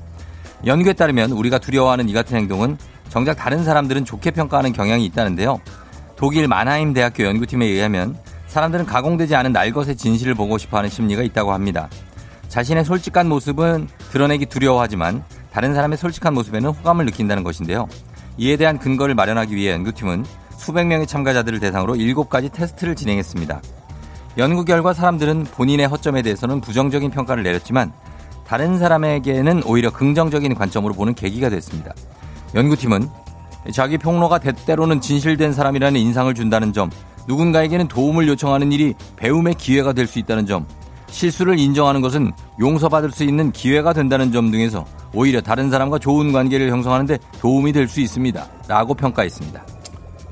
연구에 따르면 우리가 두려워하는 이 같은 행동은 정작 다른 사람들은 좋게 평가하는 경향이 있다는데요. 독일 마나임 대학교 연구팀에 의하면 사람들은 가공되지 않은 날것의 진실을 보고 싶어하는 심리가 있다고 합니다. 자신의 솔직한 모습은 드러내기 두려워하지만 다른 사람의 솔직한 모습에는 호감을 느낀다는 것인데요. 이에 대한 근거를 마련하기 위해 연구팀은 수백 명의 참가자들을 대상으로 7가지 테스트를 진행했습니다. 연구 결과 사람들은 본인의 허점에 대해서는 부정적인 평가를 내렸지만 다른 사람에게는 오히려 긍정적인 관점으로 보는 계기가 됐습니다. 연구팀은 자기 평로가 때때로는 진실된 사람이라는 인상을 준다는 점, 누군가에게는 도움을 요청하는 일이 배움의 기회가 될 수 있다는 점, 실수를 인정하는 것은 용서받을 수 있는 기회가 된다는 점 등에서 오히려 다른 사람과 좋은 관계를 형성하는데 도움이 될 수 있습니다. 라고 평가했습니다.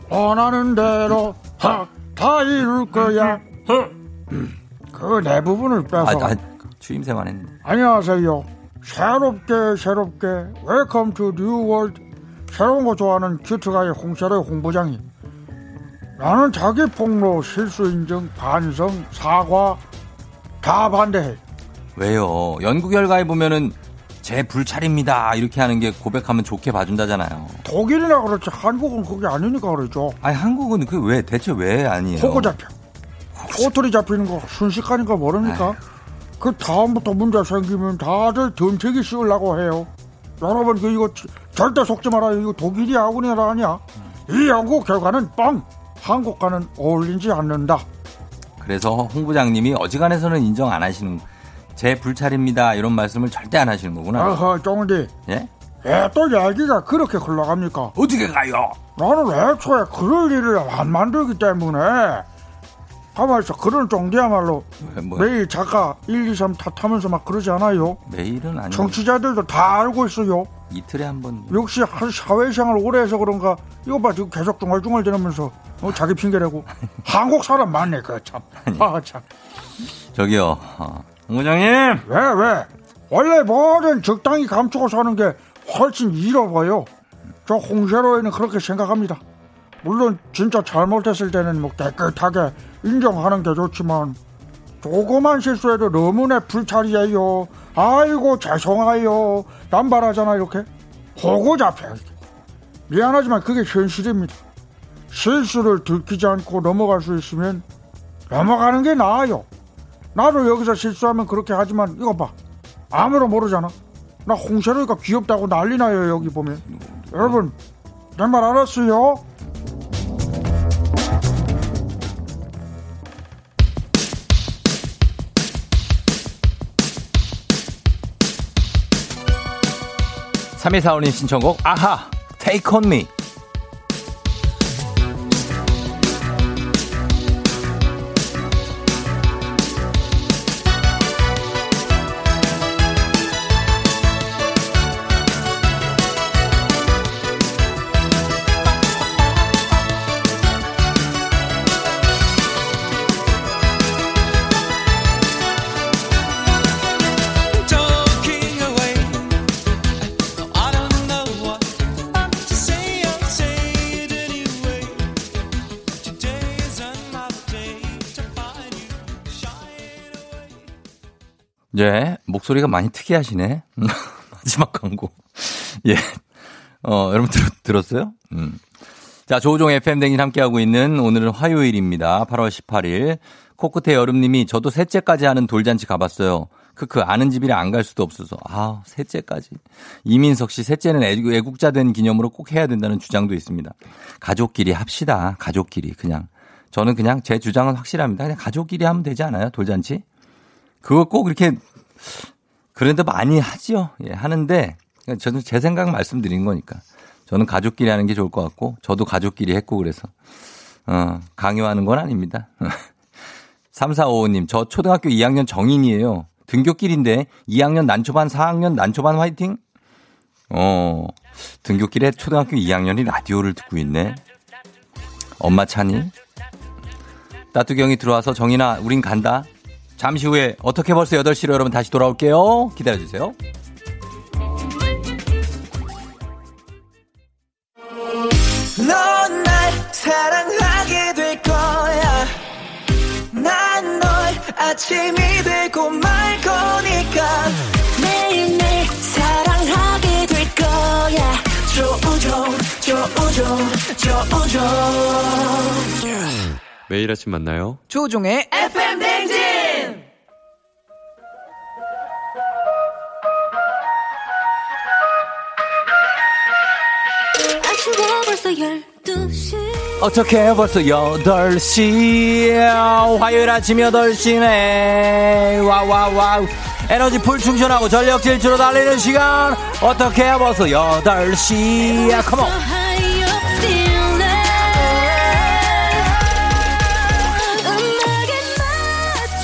원하는 대로 다, 다 이룰 거야. 그 내 부분을 빼서. 아, 아, 추임새만 했는데. 안녕하세요. 새롭게 새롭게 welcome to new world 새로운 거 좋아하는 큐트가의 홍철의 홍부장이 나는 자기 폭로 실수 인정 반성 사과 다 반대해 왜요? 연구 결과에 보면은 제 불찰입니다. 이렇게 하는 게 고백하면 좋게 봐준다잖아요. 독일이나 그렇지 한국은 그게 아니니까 그러죠 아니, 한국은 그 왜, 대체 왜 아니에요? 호구 잡혀 꼬투리 잡히는 거 순식하니까 모릅니까 그 다음부터 문제 생기면 다들 덤태기 씌우려고 해요 여러분 그 이거 지- 절대 속지 말아요 이거 독일이 아군이라 아니야 이 연구 결과는 뻥 한국과는 어울리지 않는다 그래서 홍 부장님이 어지간해서는 인정 안 하시는, 제 불찰입니다. 이런 말씀을 절대 안 하시는 거구나. 아하 쫑디 예? 왜또 얘기가 그렇게 흘러갑니까? 어떻게 가요? 나는 애초에 그럴 일을 안 만들기 때문에 가만히 있어 그런 정도야말로 왜, 뭐, 매일 작가 1, 2, 3 탓하면서 막 그러지 않아요? 매일은 아니고 정치자들도 다 알고 있어요. 이틀에 한 번. 역시 한 사회생활 오래 해서 그런가 이거 봐 지금 계속 중얼중얼 대면서 어, 자기 핑계대고 한국 사람 맞네 그 참 아, 참. 저기요, 어, 홍부장님. 왜 왜? 원래 뭐든 적당히 감추고 사는 게 훨씬 잃어봐요. 저 홍세로에는 그렇게 생각합니다. 물론 진짜 잘못했을 때는 뭐 깨끗하게 인정하는 게 좋지만 조그만 실수해도 너무나 불찰이에요. 아이고 죄송해요. 남발하잖아 이렇게. 보고 잡혀. 미안하지만 그게 현실입니다. 실수를 들키지 않고 넘어갈 수 있으면 넘어가는 게 나아요. 나도 여기서 실수하면 그렇게 하지만 이거 봐. 아무도 모르잖아. 나 홍세로이가 귀엽다고 난리 나요 여기 보면. 여러분 내 말 알았어요? 3245님 신청곡 아하 테이크 온미 예, 목소리가 많이 특이하시네. 마지막 광고. 예. 어, 여러분 들, 들었어요? 음. 자, 조우종 FM댕진 함께하고 있는 오늘은 화요일입니다. 8월 18일. 코끝에 여름님이 저도 셋째까지 하는 돌잔치 가봤어요. 크크, 아는 집이라 안 갈 수도 없어서. 아, 셋째까지. 이민석 씨, 셋째는 애국- 애국자 된 기념으로 꼭 해야 된다는 주장도 있습니다. 가족끼리 합시다. 가족끼리. 그냥. 저는 그냥 제 주장은 확실합니다. 그냥 가족끼리 하면 되지 않아요? 돌잔치? 그거 꼭 이렇게 그런데 많이 하죠. 예, 하는데 저는 제 생각 말씀드린 거니까. 저는 가족끼리 하는 게 좋을 것 같고 저도 가족끼리 했고 그래서 어, 강요하는 건 아닙니다. 3455님, 저 초등학교 2학년 정인이에요. 등교길인데 2학년 난초반, 4학년 난초반 화이팅? 어, 등교길에 초등학교 2학년이 라디오를 듣고 있네. 엄마 차니? 따뚜경이 들어와서 정인아, 우린 간다. 잠시 후에 어떻게 벌써 8시로 여러분 다시 돌아올게요. 기다려주세요. 넌 날 사랑하게 될 거야. 난 널 아침이 되고 말 거니까. 매일매일 사랑하게 될 거야. 조우종, 조우종, 조우종. 매일 아침 만나요. 조종의 FM 댕진! 벌써 12시 어떻게 벌써 8시. 화요일 아침 8시네. 와와와. 에너지 풀 충전하고 전력 질주로 달리는 시간. 어떻게 벌써 8시야. 컴온.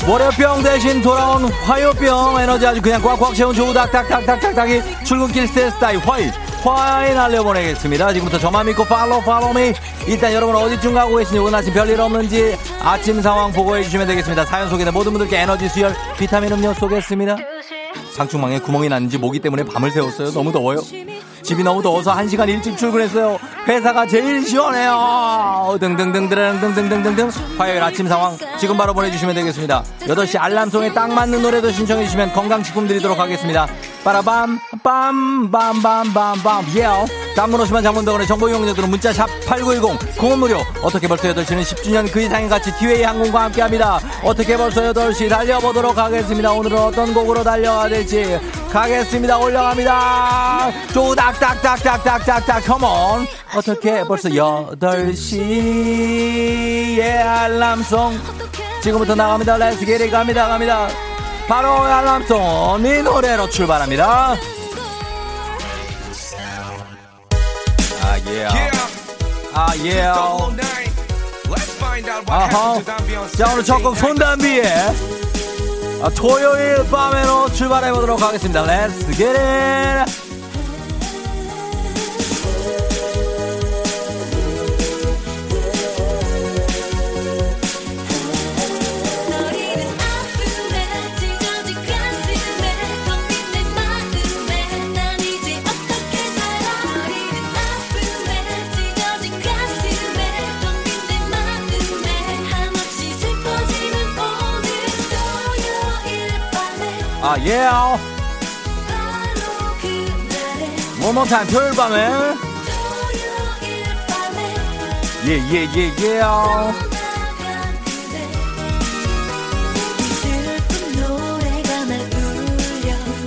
월요병 대신 돌아온 화요병 에너지 아주 그냥 꽉꽉 채운 조우 닥닥닥닥닥닥이 출근길 스트레스 따위 화이 화이 날려보내겠습니다. 지금부터 저만 믿고 팔로우 팔로우미. 일단 여러분 어디쯤 가고 계신지 오늘 아침 별일 없는지 아침 상황 보고해 주시면 되겠습니다. 사연 소개된 모든 분들께 에너지 수혈 비타민 음료 쏘겠습니다. 상충망에 구멍이 났는지 모기 때문에 밤을 새웠어요. 너무 더워요 집이 너무 더워서 한시간 일찍 출근했어요. 회사가 제일 시원해요. 등등등등등등등등등. 화요일 아침 상황 지금 바로 보내주시면 되겠습니다. 8시 알람송에 딱 맞는 노래도 신청해 주시면 건강식품 드리도록 하겠습니다. 빠라밤, 빰, 빰, 빰, 빰, 빰, 예요. 단문 오시면 장문병원의 정보 이용자들은 문자 샵 8910, 공원 무료. 어떻게 벌써 8시는 10주년 그 이상의 가치 티웨이 항공과 함께 합니다. 어떻게 벌써 8시 달려보도록 하겠습니다. 오늘은 어떤 곡으로 달려야 될지. 가겠습니다. 올라갑니다. 쪼닥닥닥닥닥닥닥, come on. 어떻게 벌써 8시의 알람송. 지금부터 나갑니다. let's get it 갑니다. 갑니다. 바로 알람송 이 노래로 출발합니다. Yeah. 아, yeah. Ah, 아하. Uh-huh. 자, 오늘 첫 곡 손담비의 아, 토요일 밤에로 출발해보도록 하겠습니다. Let's get it! 아, 예. more time. 토요일 밤에. 예, 예, 예, 예.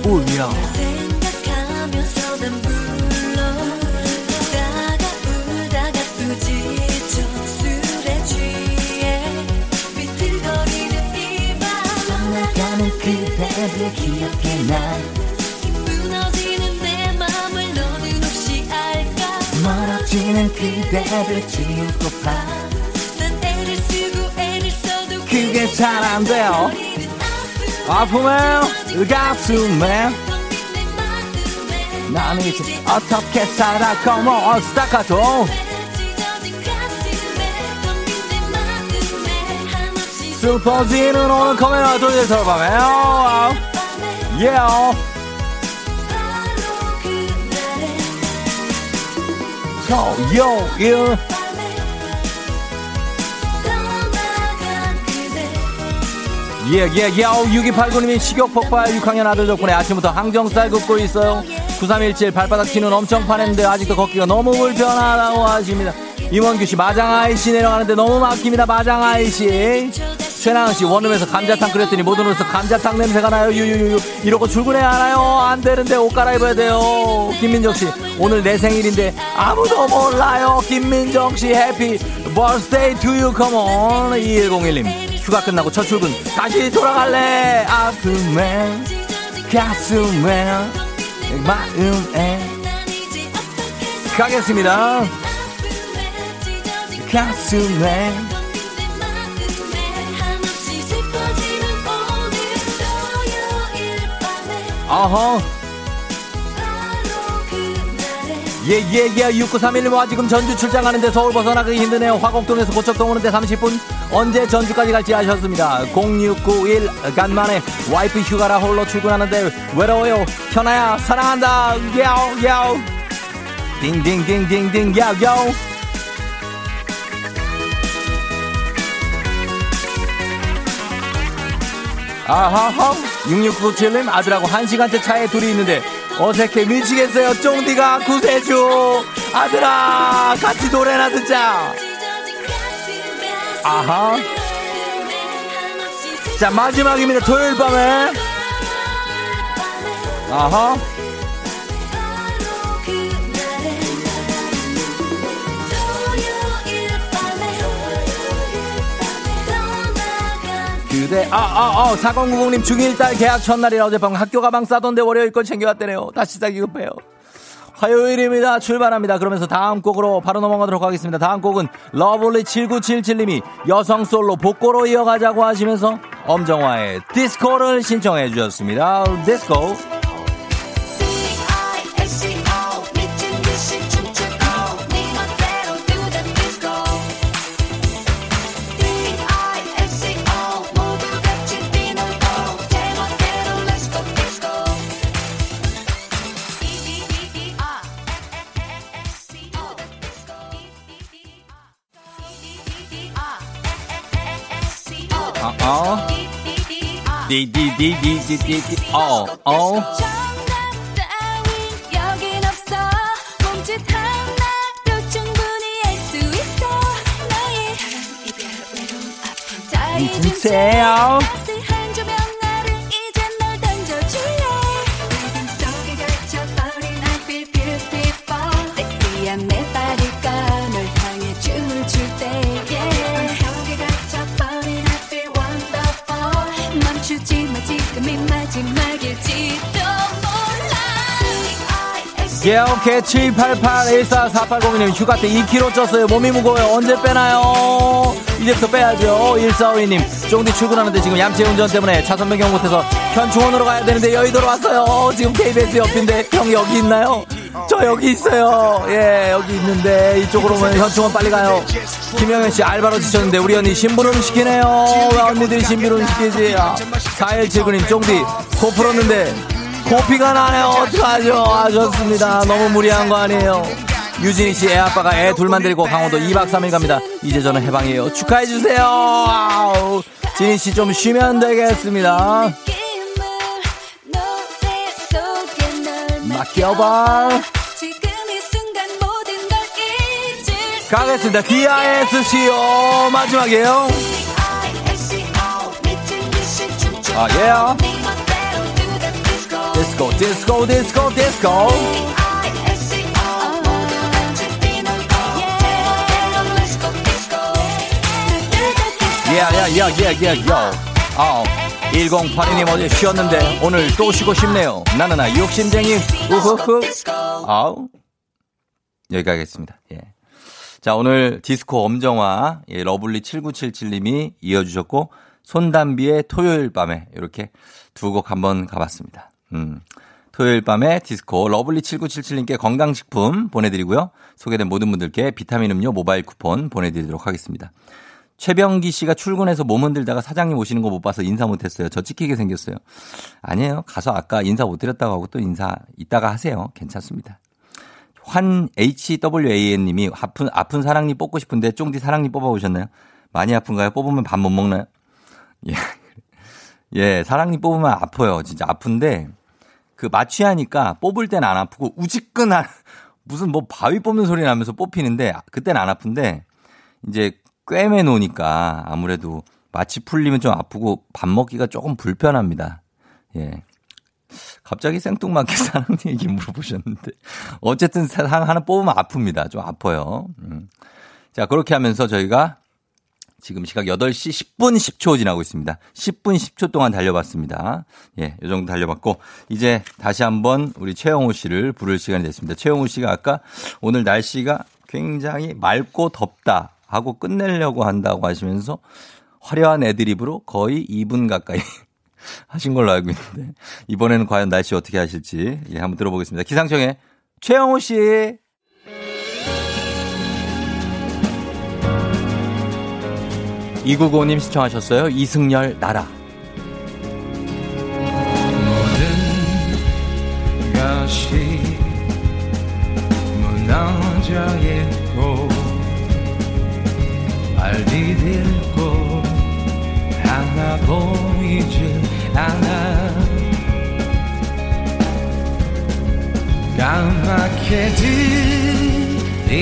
울려 그대를 기억해 난. 무너지는 내 맘을 너는 혹시 알까? 멀어지는 그대를 지우고파 난 애를 쓰고 애를 써도 그게 잘 안 돼요. 아픔에 가슴에. 난 이제 어떻게 살아? Come on 스타카토 슬퍼지는 오늘 토요일 토요일 밤에 예 토요일. 예예예 6289님이 식욕 폭발 6학년 아들 덕분에 아침부터 항정살 굽고 있어요. 9317 발바닥 튀는 엄청 파는데 아직도 걷기가 너무 불편하다고 하십니다. 임원규씨 마장아이씨 내려가는데 너무 막힙니다 마장아이씨 최나은 씨 원룸에서 감자탕 끓였더니 모든 옷에서 감자탕 냄새가 나요. 유유유유. 이러고 출근해야 하나요? 안 되는데 옷 갈아입어야 돼요. 김민정 씨 오늘 내 생일인데 아무도 몰라요. 김민정 씨 해피 birthday to you come on. 2101님 휴가 끝나고 첫 출근. 다시 돌아갈래. 아픔에 가슴에 마음에. 가겠습니다. 가슴에 어허 예예예. 6931님 와 지금 전주 출장하는데 서울 벗어나기 힘드네요. 화곡동에서 고척동 오는데 30분. 언제 전주까지 갈지 아셨습니다. 0691 간만에 와이프 휴가라 홀로 출근하는데 외로워요. 현아야 사랑한다. 야오 야오. 딩딩딩딩딩 야오 야오. 아하하 6697님 아들하고 한 시간째 차에 둘이 있는데 어색해 미치겠어요. 쫑디가 구세주. 아들아 같이 노래나 듣자. 아하. 자 마지막입니다. 토요일 밤에. 아하 그대 아아아 4090님 중1 딸 개학 첫날이라 어젯밤 학교 가방 싸던데 월요일 건 챙겨왔대네요. 다시 싸기 급해요. 화요일입니다. 출발합니다. 그러면서 다음 곡으로 바로 넘어가도록 하겠습니다. 다음 곡은 lovely 7977님이 여성 솔로 복고로 이어가자고 하시면서 엄정화의 디스코를 신청해 주셨습니다. 디스코 디디디디디디 어 어. 따 예, 오케이. 788-144802님, 휴가 때 2kg 쪘어요. 몸이 무거워요. 언제 빼나요? 이제부터 빼야죠. 1452님, 쫑디 출근하는데 지금 얌체 운전 때문에 차선 변경 못해서 현충원으로 가야 되는데 여의도로 왔어요. 지금 KBS 옆인데, 형 여기 있나요? 저 여기 있어요. 예, 여기 있는데, 이쪽으로 오면 현충원 빨리 가요. 김영현 씨, 알바로 지쳤는데, 우리 언니 신부름 시키네요. 왜 언니들이 신부름 시키지? 아, 4179님, 쫑디, 코 풀었는데, 코피가 나네요. 어떡하죠? 아, 좋습니다. 너무 무리한 거 아니에요. 유진희 씨 애 아빠가 애 둘만 데리고 강원도 2박 3일 갑니다. 이제 저는 해방이에요. 축하해주세요. 아우. 진희 씨 좀 쉬면 되겠습니다. 맡겨봐. 가겠습니다. DISCO 마지막이에요. 아, 예. 디스코, 디스코, 디스코, 디스코. 예, 예, 예, 예, 예, yo. 아, 1082님 어제 쉬었는데 오늘 또 쉬고 싶네요. 아 욕심쟁이. 우후후. 아우. 여기까지 하겠습니다. 예. 자, 오늘 디스코 엄정화, 예, lovely 7977님이 이어주셨고, 손담비의 토요일 밤에 이렇게 두 곡 한번 가봤습니다. 음. 토요일 밤에 디스코 lovely 7977님께 건강식품 보내드리고요. 소개된 모든 분들께 비타민 음료 모바일 쿠폰 보내드리도록 하겠습니다. 최병기 씨가 출근해서 몸 흔들다가 사장님 오시는 거 못 봐서 인사 못 했어요. 저 찍히게 생겼어요. 아니에요. 가서 아까 인사 못 드렸다고 하고 또 인사 이따가 하세요. 괜찮습니다. 환 HWAN 님이 아픈, 아픈 사랑니 뽑고 싶은데 쫑디 사랑니 뽑아오셨나요? 많이 아픈가요? 뽑으면 밥 못 먹나요? 예. 예, 사랑니 뽑으면 아파요. 진짜 아픈데 그 마취하니까 뽑을 땐 안 아프고 우지끈한 무슨 뭐 바위 뽑는 소리 나면서 뽑히는데 그땐 안 아픈데 이제 꿰매 놓으니까 아무래도 마취 풀리면 좀 아프고 밥 먹기가 조금 불편합니다. 예. 갑자기 생뚱맞게 사랑 얘기 물어보셨는데 어쨌든 사랑 하나 뽑으면 아픕니다. 좀 아파요. 음. 자 그렇게 하면서 저희가 지금 시각 8시 10분 10초 지나고 있습니다. 10분 10초 동안 달려봤습니다. 예, 요 정도 달려봤고, 이제 다시 한번 우리 최영우 씨를 부를 시간이 됐습니다. 최영우 씨가 아까 오늘 날씨가 굉장히 맑고 덥다 하고 끝내려고 한다고 하시면서 화려한 애드립으로 거의 2분 가까이 하신 걸로 알고 있는데, 이번에는 과연 날씨 어떻게 하실지, 예, 한번 들어보겠습니다. 기상청에 최영우 씨. 이구고님 시청하셨어요. 이승열 나라. 모든 것이 무너져 있고 발디 딜고 하나 보이지 않아 까맣게 드리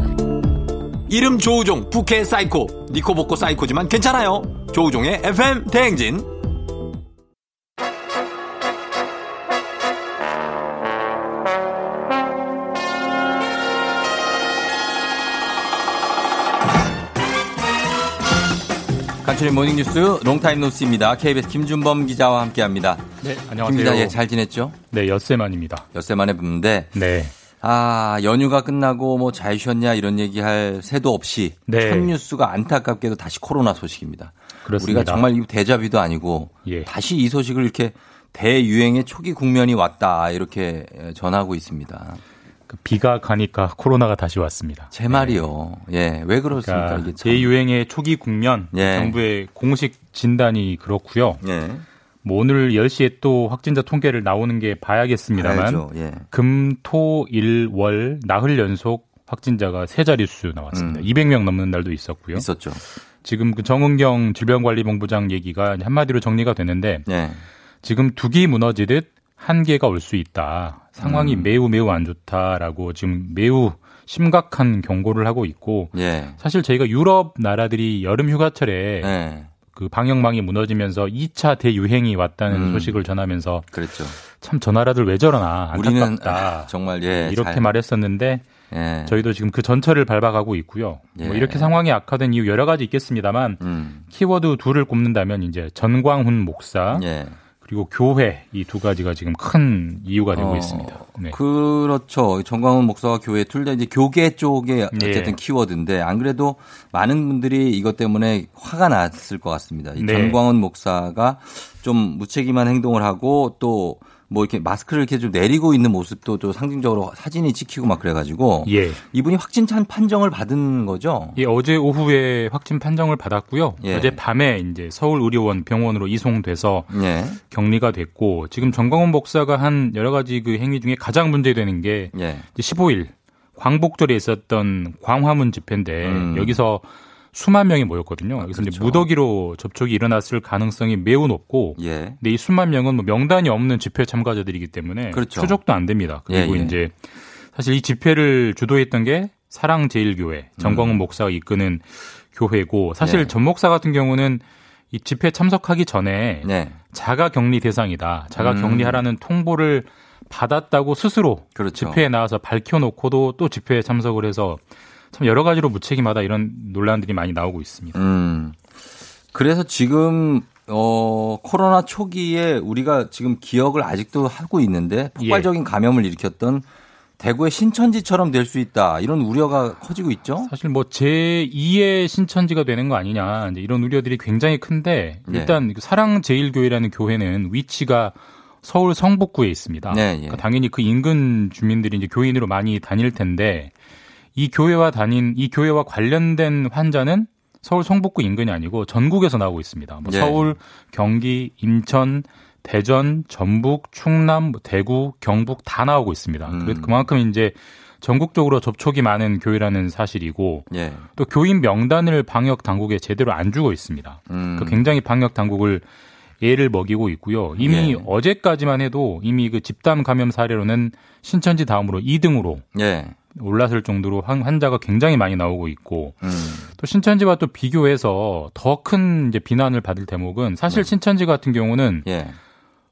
이름 조우종 부캐 사이코 니코복코 사이코지만 괜찮아요. 조우종의 FM 대행진. 간추린 모닝뉴스 long time no see입니다. KBS 김준범 기자와 함께합니다. 네, 김 안녕하세요. 기자 예, 잘 지냈죠? 네, 엿새 만입니다. 엿새 만에 뵙는데 네. 아, 연휴가 끝나고 뭐 잘 쉬었냐 이런 얘기할 새도 없이 네. 첫 뉴스가 안타깝게도 다시 코로나 소식입니다. 그렇습니다. 우리가 정말 이 대자비도 아니고 예. 다시 이 소식을 이렇게 대유행의 초기 국면이 왔다 이렇게 전하고 있습니다. 그 비가 가니까 코로나가 다시 왔습니다. 제 말이요. 예, 왜 그렇습니까? 그러니까 이게 참. 대유행의 초기 국면 예. 정부의 공식 진단이 그렇고요. 예. 뭐 오늘 10시에 또 확진자 통계를 나오는 게 봐야겠습니다만. 예. 금, 토, 일, 월 나흘 연속 확진자가 세 자릿수 나왔습니다. 음. 200명 넘는 날도 있었고요. 있었죠. 지금 그 정은경 질병관리본부장 얘기가 한마디로 정리가 되는데 예. 지금 두기 무너지듯 한계가 올 수 있다. 상황이 음. 매우 매우 안 좋다라고 지금 매우 심각한 경고를 하고 있고 예. 사실 저희가 유럽 나라들이 여름 휴가철에 예. 그 방역망이 무너지면서 2차 대유행이 왔다는 음. 소식을 전하면서 그랬죠. 참 저 나라들 왜 저러나 우리는 안타깝다. 아, 정말 예. 이렇게 잘- 말했었는데 예. 저희도 지금 그 전철을 밟아가고 있고요. 예. 뭐 이렇게 상황이 악화된 이유 여러 가지 있겠습니다만 음. 키워드 둘을 꼽는다면 이제 전광훈 목사 예. 그리고 교회 이 두 가지가 지금 큰 이유가 되고 어, 있습니다. 네. 그렇죠. 정광훈 목사와 교회 둘 다 이제 교계 쪽에 예. 어쨌든 키워드인데 안 그래도 많은 분들이 이것 때문에 화가 났을 것 같습니다. 이 네. 정광훈 목사가 좀 무책임한 행동을 하고 또 뭐 이렇게 마스크를 이렇게 좀 내리고 있는 모습도 좀 상징적으로 사진이 찍히고 막 그래가지고 예. 이분이 확진찬 판정을 받은 거죠. 예, 어제 오후에 확진 판정을 받았고요. 예. 어제 밤에 이제 서울의료원 병원으로 이송돼서 예. 격리가 됐고 지금 정광훈 목사가 한 여러 가지 그 행위 중에 가장 문제되는 게 예. 이제 15일 광복절에 있었던 광화문 집회인데 음. 여기서 수만 명이 모였거든요. 이제 그렇죠. 무더기로 접촉이 일어났을 가능성이 매우 높고 예. 근데 이 수만 명은 뭐 명단이 없는 집회 참가자들이기 때문에 그렇죠. 추적도 안 됩니다. 그리고 예, 예. 이제 사실 이 집회를 주도했던 게 사랑제일교회 정광훈 목사가 이끄는 교회고 사실 음. 예. 전 목사 같은 경우는 이 집회 참석하기 전에 네. 자가 격리 대상이다. 자가 음. 격리하라는 통보를 받았다고 스스로 그렇죠. 집회에 나와서 밝혀놓고도 또 집회에 참석을 해서 참 여러 가지로 무책임하다 이런 논란들이 많이 나오고 있습니다. 음. 그래서 지금 어 코로나 초기에 우리가 지금 기억을 아직도 하고 있는데 폭발적인 감염을 일으켰던 대구의 신천지처럼 될 수 있다 이런 우려가 커지고 있죠. 사실 뭐 제2의 신천지가 되는 거 아니냐 이런 우려들이 굉장히 큰데 네. 일단 그 사랑제일교회라는 교회는 위치가 서울 성북구에 있습니다. 네, 예. 그러니까 당연히 그 인근 주민들이 이제 교인으로 많이 다닐 텐데 이 교회와 다닌 이 교회와 관련된 환자는 서울 성북구 인근이 아니고 전국에서 나오고 있습니다. 뭐 네. 서울, 경기, 인천, 대전, 전북, 충남, 뭐 대구, 경북 다 나오고 있습니다. 음. 그래서 그만큼 이제 전국적으로 접촉이 많은 교회라는 사실이고 예. 또 교인 명단을 방역 당국에 제대로 안 주고 있습니다. 음. 그 굉장히 방역 당국을 예를 먹이고 있고요. 이미 예. 어제까지만 해도 이미 그 집단 감염 사례로는 신천지 다음으로 2등으로 예. 올랐을 정도로 환- 환자가 굉장히 많이 나오고 있고 음. 또 신천지와 또 비교해서 더 큰 이제 비난을 받을 대목은 사실 신천지 같은 경우는 예.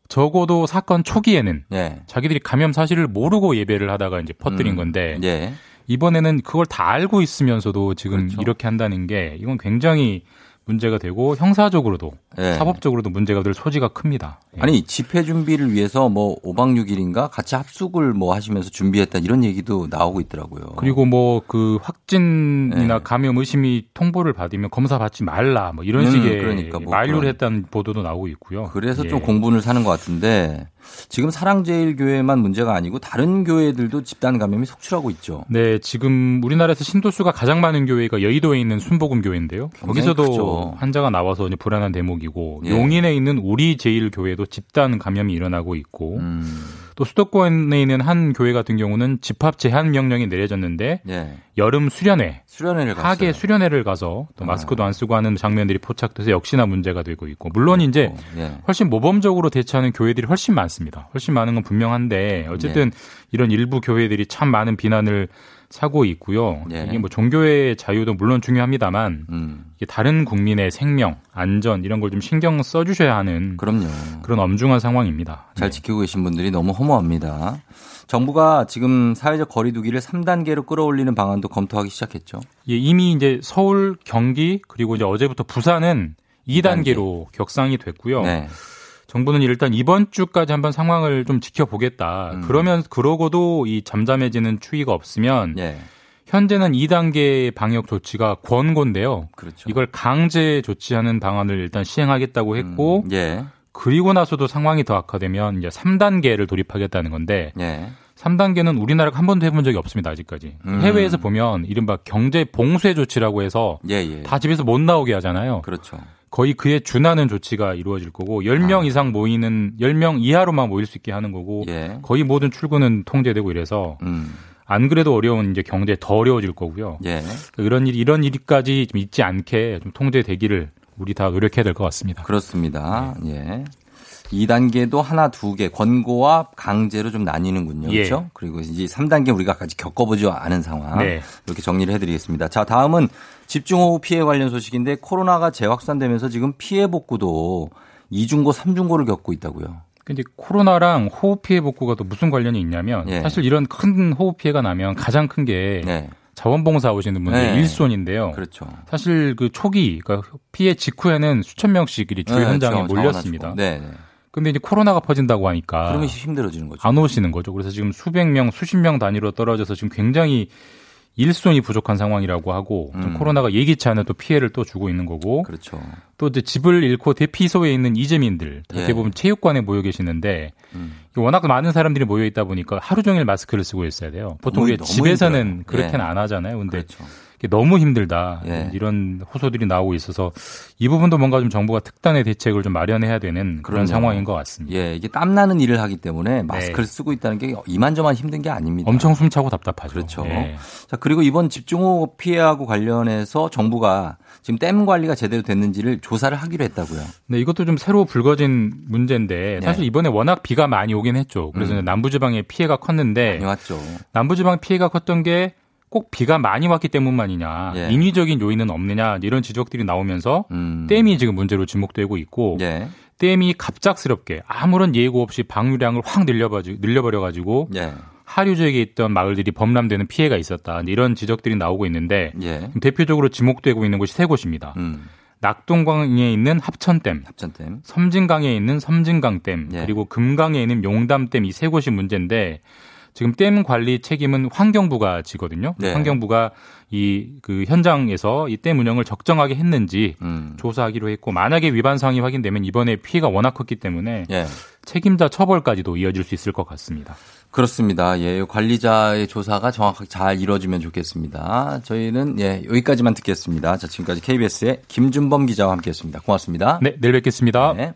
적어도 사건 초기에는 예. 자기들이 감염 사실을 모르고 예배를 하다가 이제 퍼뜨린 음. 건데 예. 이번에는 그걸 다 알고 있으면서도 지금 그렇죠. 이렇게 한다는 게 이건 굉장히 문제가 되고 형사적으로도 예. 사법적으로도 문제가 될 소지가 큽니다. 예. 아니 집회 준비를 위해서 뭐 5박 6일인가 같이 합숙을 뭐 하시면서 준비했다 이런 얘기도 나오고 있더라고요. 그리고 뭐 그 확진이나 네. 감염 의심이 통보를 받으면 검사 받지 말라 뭐 이런 음, 식의 그러니까 뭐 만류를 그런- 했다는 보도도 나오고 있고요. 그래서 예. 좀 공분을 사는 것 같은데 지금 사랑제일교회만 문제가 아니고 다른 교회들도 집단 감염이 속출하고 있죠. 네, 지금 우리나라에서 신도수가 가장 많은 교회가 여의도에 있는 순복음 교회인데요. 거기서도 크죠. 환자가 나와서 이제 불안한 대목 이고 예. 용인에 있는 우리 제일 교회도 집단 감염이 일어나고 있고 음. 또 수도권에 있는 한 교회 같은 경우는 집합 제한 명령이 내려졌는데 예. 여름 수련회 수련회를 갔어요. 하계 수련회를 가서 또 아. 마스크도 안 쓰고 하는 장면들이 포착돼서 역시나 문제가 되고 있고 물론 이제 예. 훨씬 모범적으로 대처하는 교회들이 훨씬 많습니다. 훨씬 많은 건 분명한데 어쨌든 이런 일부 교회들이 참 많은 비난을 사고 있고요. 예. 이게 뭐 종교의 자유도 물론 중요합니다만 음. 이게 다른 국민의 생명, 안전 이런 걸 좀 신경 써주셔야 하는 그럼요. 그런 엄중한 상황입니다. 잘 네. 지키고 계신 분들이 너무 허무합니다. 정부가 지금 사회적 거리두기를 3단계로 끌어올리는 방안도 검토하기 시작했죠. 예, 이미 이제 서울, 경기 그리고 이제 어제부터 부산은 2단계로 격상이 됐고요. 네. 정부는 일단 이번 주까지 한번 상황을 좀 지켜보겠다. 음. 그러면 그러고도 이 잠잠해지는 추이가 없으면 예. 현재는 2단계 방역 조치가 권고인데요. 그렇죠. 이걸 강제 조치하는 방안을 일단 시행하겠다고 했고 음, 예. 그리고 나서도 상황이 더 악화되면 이제 3단계를 돌입하겠다는 건데 예. 3단계는 우리나라가 한 번도 해본 적이 없습니다 아직까지 음. 해외에서 보면 이른바 경제 봉쇄 조치라고 해서 예, 예. 다 집에서 못 나오게 하잖아요. 그렇죠. 거의 그에 준하는 조치가 이루어질 거고 10명 이상 모이는 10명 이하로만 모일 수 있게 하는 거고 아. 예. 거의 모든 출근은 통제되고 이래서 음. 안 그래도 어려운 이제 경제 더 어려워질 거고요. 예. 이런 일 이런 일까지 좀 있지 않게 좀 통제되기를 우리 다 노력해야 될 것 같습니다. 그렇습니다. 예. 2단계도 하나, 두 개, 권고와 강제로 좀 나뉘는군요. 예. 그렇죠? 그리고 이제 3단계 우리가 아직 겪어보지 않은 상황. 네. 이렇게 정리를 해드리겠습니다. 자, 다음은 집중호우 피해 관련 소식인데 코로나가 재확산되면서 지금 피해 복구도 2중고, 3중고를 겪고 있다고요. 근데 코로나랑 호흡 피해 복구가 또 무슨 관련이 있냐면 예. 사실 이런 큰 호흡 피해가 나면 가장 큰게 네. 자원봉사 오시는 분들 네. 일손인데요. 그렇죠. 사실 그 초기 그러니까 피해 직후에는 수천 명씩 이 주요 네, 현장에 자원- 몰렸습니다. 네, 네. 근데 이제 코로나가 퍼진다고 하니까 그러면 힘들어지는 거죠. 안 오시는 거죠. 그래서 지금 수백 명, 수십 명 단위로 떨어져서 지금 굉장히 일손이 부족한 상황이라고 하고 좀 음. 코로나가 예기치 않은 또 피해를 또 주고 있는 거고 그렇죠. 또 이제 집을 잃고 대피소에 있는 이재민들 예. 대부분 체육관에 모여 계시는데 음. 워낙 많은 사람들이 모여 있다 보니까 하루 종일 마스크를 쓰고 있어야 돼요. 보통 너무 집에서는 힘들어요. 그렇게는 예. 안 하잖아요. 근데 그렇죠. 너무 힘들다. 예. 이런 호소들이 나오고 있어서 이 부분도 뭔가 좀 정부가 특단의 대책을 좀 마련해야 되는 그런 그럼요. 상황인 것 같습니다. 예, 이게 땀 나는 일을 하기 때문에 마스크를 쓰고 있다는 게 이만저만 힘든 게 아닙니다. 네. 엄청 숨차고 답답하죠. 그렇죠. 예. 자, 그리고 이번 집중호우 피해하고 관련해서 정부가 지금 댐 관리가 제대로 됐는지를 조사를 하기로 했다고요. 네, 이것도 좀 새로 불거진 문제인데 네. 사실 이번에 워낙 비가 많이 오긴 했죠. 그래서 음. 남부지방에 피해가 컸는데 많이 왔죠. 남부지방 피해가 컸던 게 꼭 비가 많이 왔기 때문만이냐, 예. 인위적인 요인은 없느냐 이런 지적들이 나오면서 음. 댐이 지금 문제로 지목되고 있고 예. 댐이 갑작스럽게 아무런 예고 없이 방류량을 확 늘려버려 늘려버려 가지고 예. 하류 지역에 있던 마을들이 범람되는 피해가 있었다. 이런 지적들이 나오고 있는데 예. 대표적으로 지목되고 있는 곳이 세 곳입니다. 음. 낙동강에 있는 합천댐, 합천댐. 섬진강에 있는 섬진강댐, 예. 그리고 금강에 있는 용담댐 이 세 곳이 문제인데 지금 댐 관리 책임은 환경부가 지거든요. 네. 환경부가 이 그 현장에서 이 댐 운영을 적정하게 했는지 음. 조사하기로 했고 만약에 위반 사항이 확인되면 이번에 피해가 워낙 컸기 때문에 예. 책임자 처벌까지도 이어질 수 있을 것 같습니다. 그렇습니다. 예, 관리자의 조사가 정확하게 잘 이루어지면 좋겠습니다. 저희는 예, 여기까지만 듣겠습니다. 자, 지금까지 KBS의 김준범 기자와 함께했습니다. 고맙습니다. 네, 내일 뵙겠습니다. 네.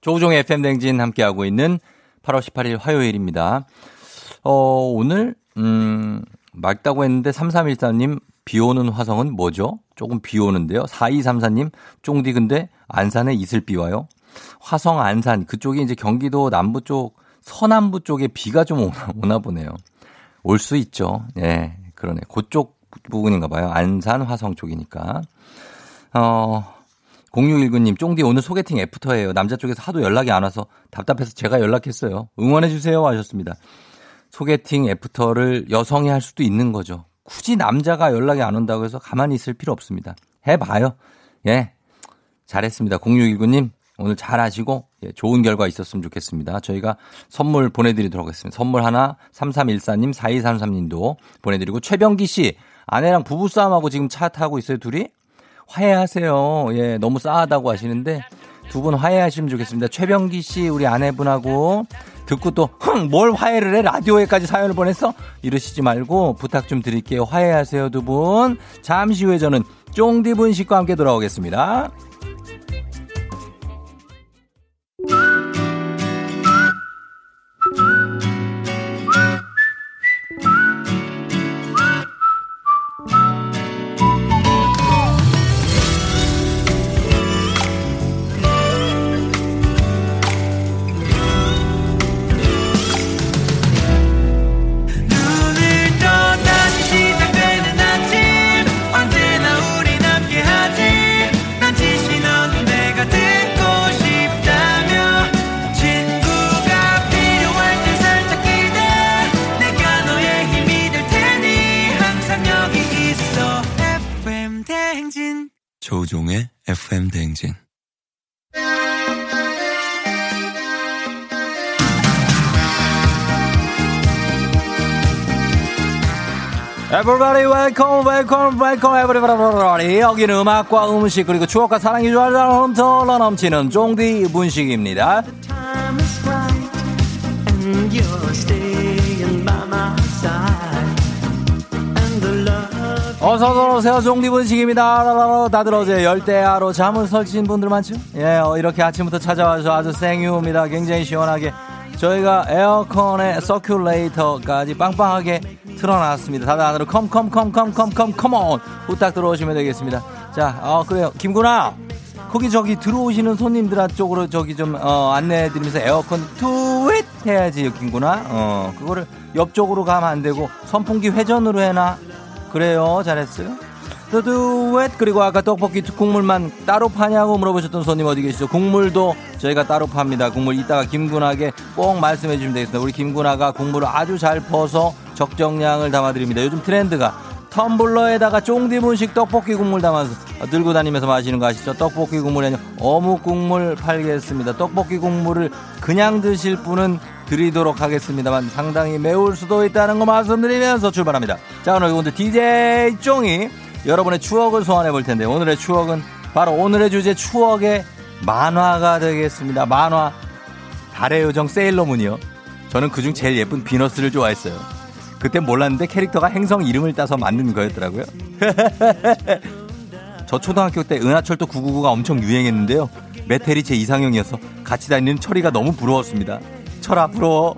조우종의 FM 댕진 함께하고 있는 8월 18일 화요일입니다. 어, 오늘, 음, 맑다고 했는데 3314님 비 오는 화성은 뭐죠? 조금 비 오는데요. 4234님 쫑디 근데 안산에 이슬비 와요. 화성 안산 그쪽이 이제 경기도 남부 쪽 서남부 쪽에 비가 좀 오나, 오나 보네요. 올 수 있죠. 예, 그러네. 그쪽 부분인가 봐요. 안산 화성 쪽이니까. 어, 0619님, 쫑디 오늘 소개팅 애프터예요. 남자 쪽에서 하도 연락이 안 와서 답답해서 제가 연락했어요. 응원해주세요. 하셨습니다. 소개팅 애프터를 여성이 할 수도 있는 거죠. 굳이 남자가 연락이 안 온다고 해서 가만히 있을 필요 없습니다. 해봐요. 예. 잘했습니다. 0619님, 오늘 잘 하시고, 예, 좋은 결과 있었으면 좋겠습니다. 저희가 선물 보내드리도록 하겠습니다. 선물 하나, 3314님, 4233님도 보내드리고, 최병기 씨, 아내랑 부부싸움하고 지금 차 타고 있어요, 둘이? 화해하세요. 예, 너무 싸하다고 하시는데 두 분 화해하시면 좋겠습니다. 최병기 씨 우리 아내분하고 듣고 또 흥 뭘 화해를 해 라디오에까지 사연을 보냈어 이러시지 말고 부탁 좀 드릴게요. 화해하세요 두 분. 잠시 후에 저는 쫑디 분식과 함께 돌아오겠습니다. Welcome, welcome, welcome, everybody. 여기는 음악과 음식 그리고 추억과 사랑이 좋아하는 넘쳐 넘치는 쫑디 분식입니다. time is right and you're staying by my side and the love 어서 오세요 종디 분식입니다 다들 어제 열대야로 잠을 설친 분들 많죠? 예 어, 이렇게 아침부터 찾아와서 아주 생유입니다 굉장히 시원하게 저희가 에어컨에 서큘레이터까지 빵빵하게 틀어놨습니다. 다들 안으로 컴컴컴컴컴컴 컴온 후딱 들어오시면 되겠습니다. 자 어, 그래요. 김군아 거기 저기 들어오시는 손님들 쪽으로 저기 좀 어, 안내해드리면서 에어컨 do it 해야지 김군아. 어 그거를 옆쪽으로 가면 안 되고 선풍기 회전으로 해놔. 그래요? 잘했어요? do do it. 그리고 아까 떡볶이 국물만 따로 파냐고 물어보셨던 손님 어디 계시죠? 국물도 저희가 따로 팝니다. 국물 이따가 김군에게 꼭 말씀해 주시면 되겠습니다. 우리 김군아가 국물을 아주 잘 퍼서 적정량을 담아드립니다 요즘 트렌드가 텀블러에다가 쫑디 분식 떡볶이 국물 담아서 들고 다니면서 마시는 거 아시죠? 떡볶이 아니라 어묵 국물 팔겠습니다. 떡볶이 국물을 그냥 드실 분은 드리도록 하겠습니다만 상당히 매울 수도 있다는 거 말씀드리면서 출발합니다. 자 오늘 오늘 DJ 쫑이 여러분의 추억을 소환해 볼 텐데 오늘의 추억은 바로 오늘의 주제 추억의 만화가 되겠습니다. 만화 달의 요정 세일러문이요. 저는 그중 제일 예쁜 비너스를 좋아했어요. 그때 몰랐는데 캐릭터가 행성 이름을 따서 만든 거였더라고요. 저 초등학교 때 은하철도 999가 엄청 유행했는데요. 메텔이 제 이상형이어서 같이 다니는 철이가 너무 부러웠습니다. 철아 부러워.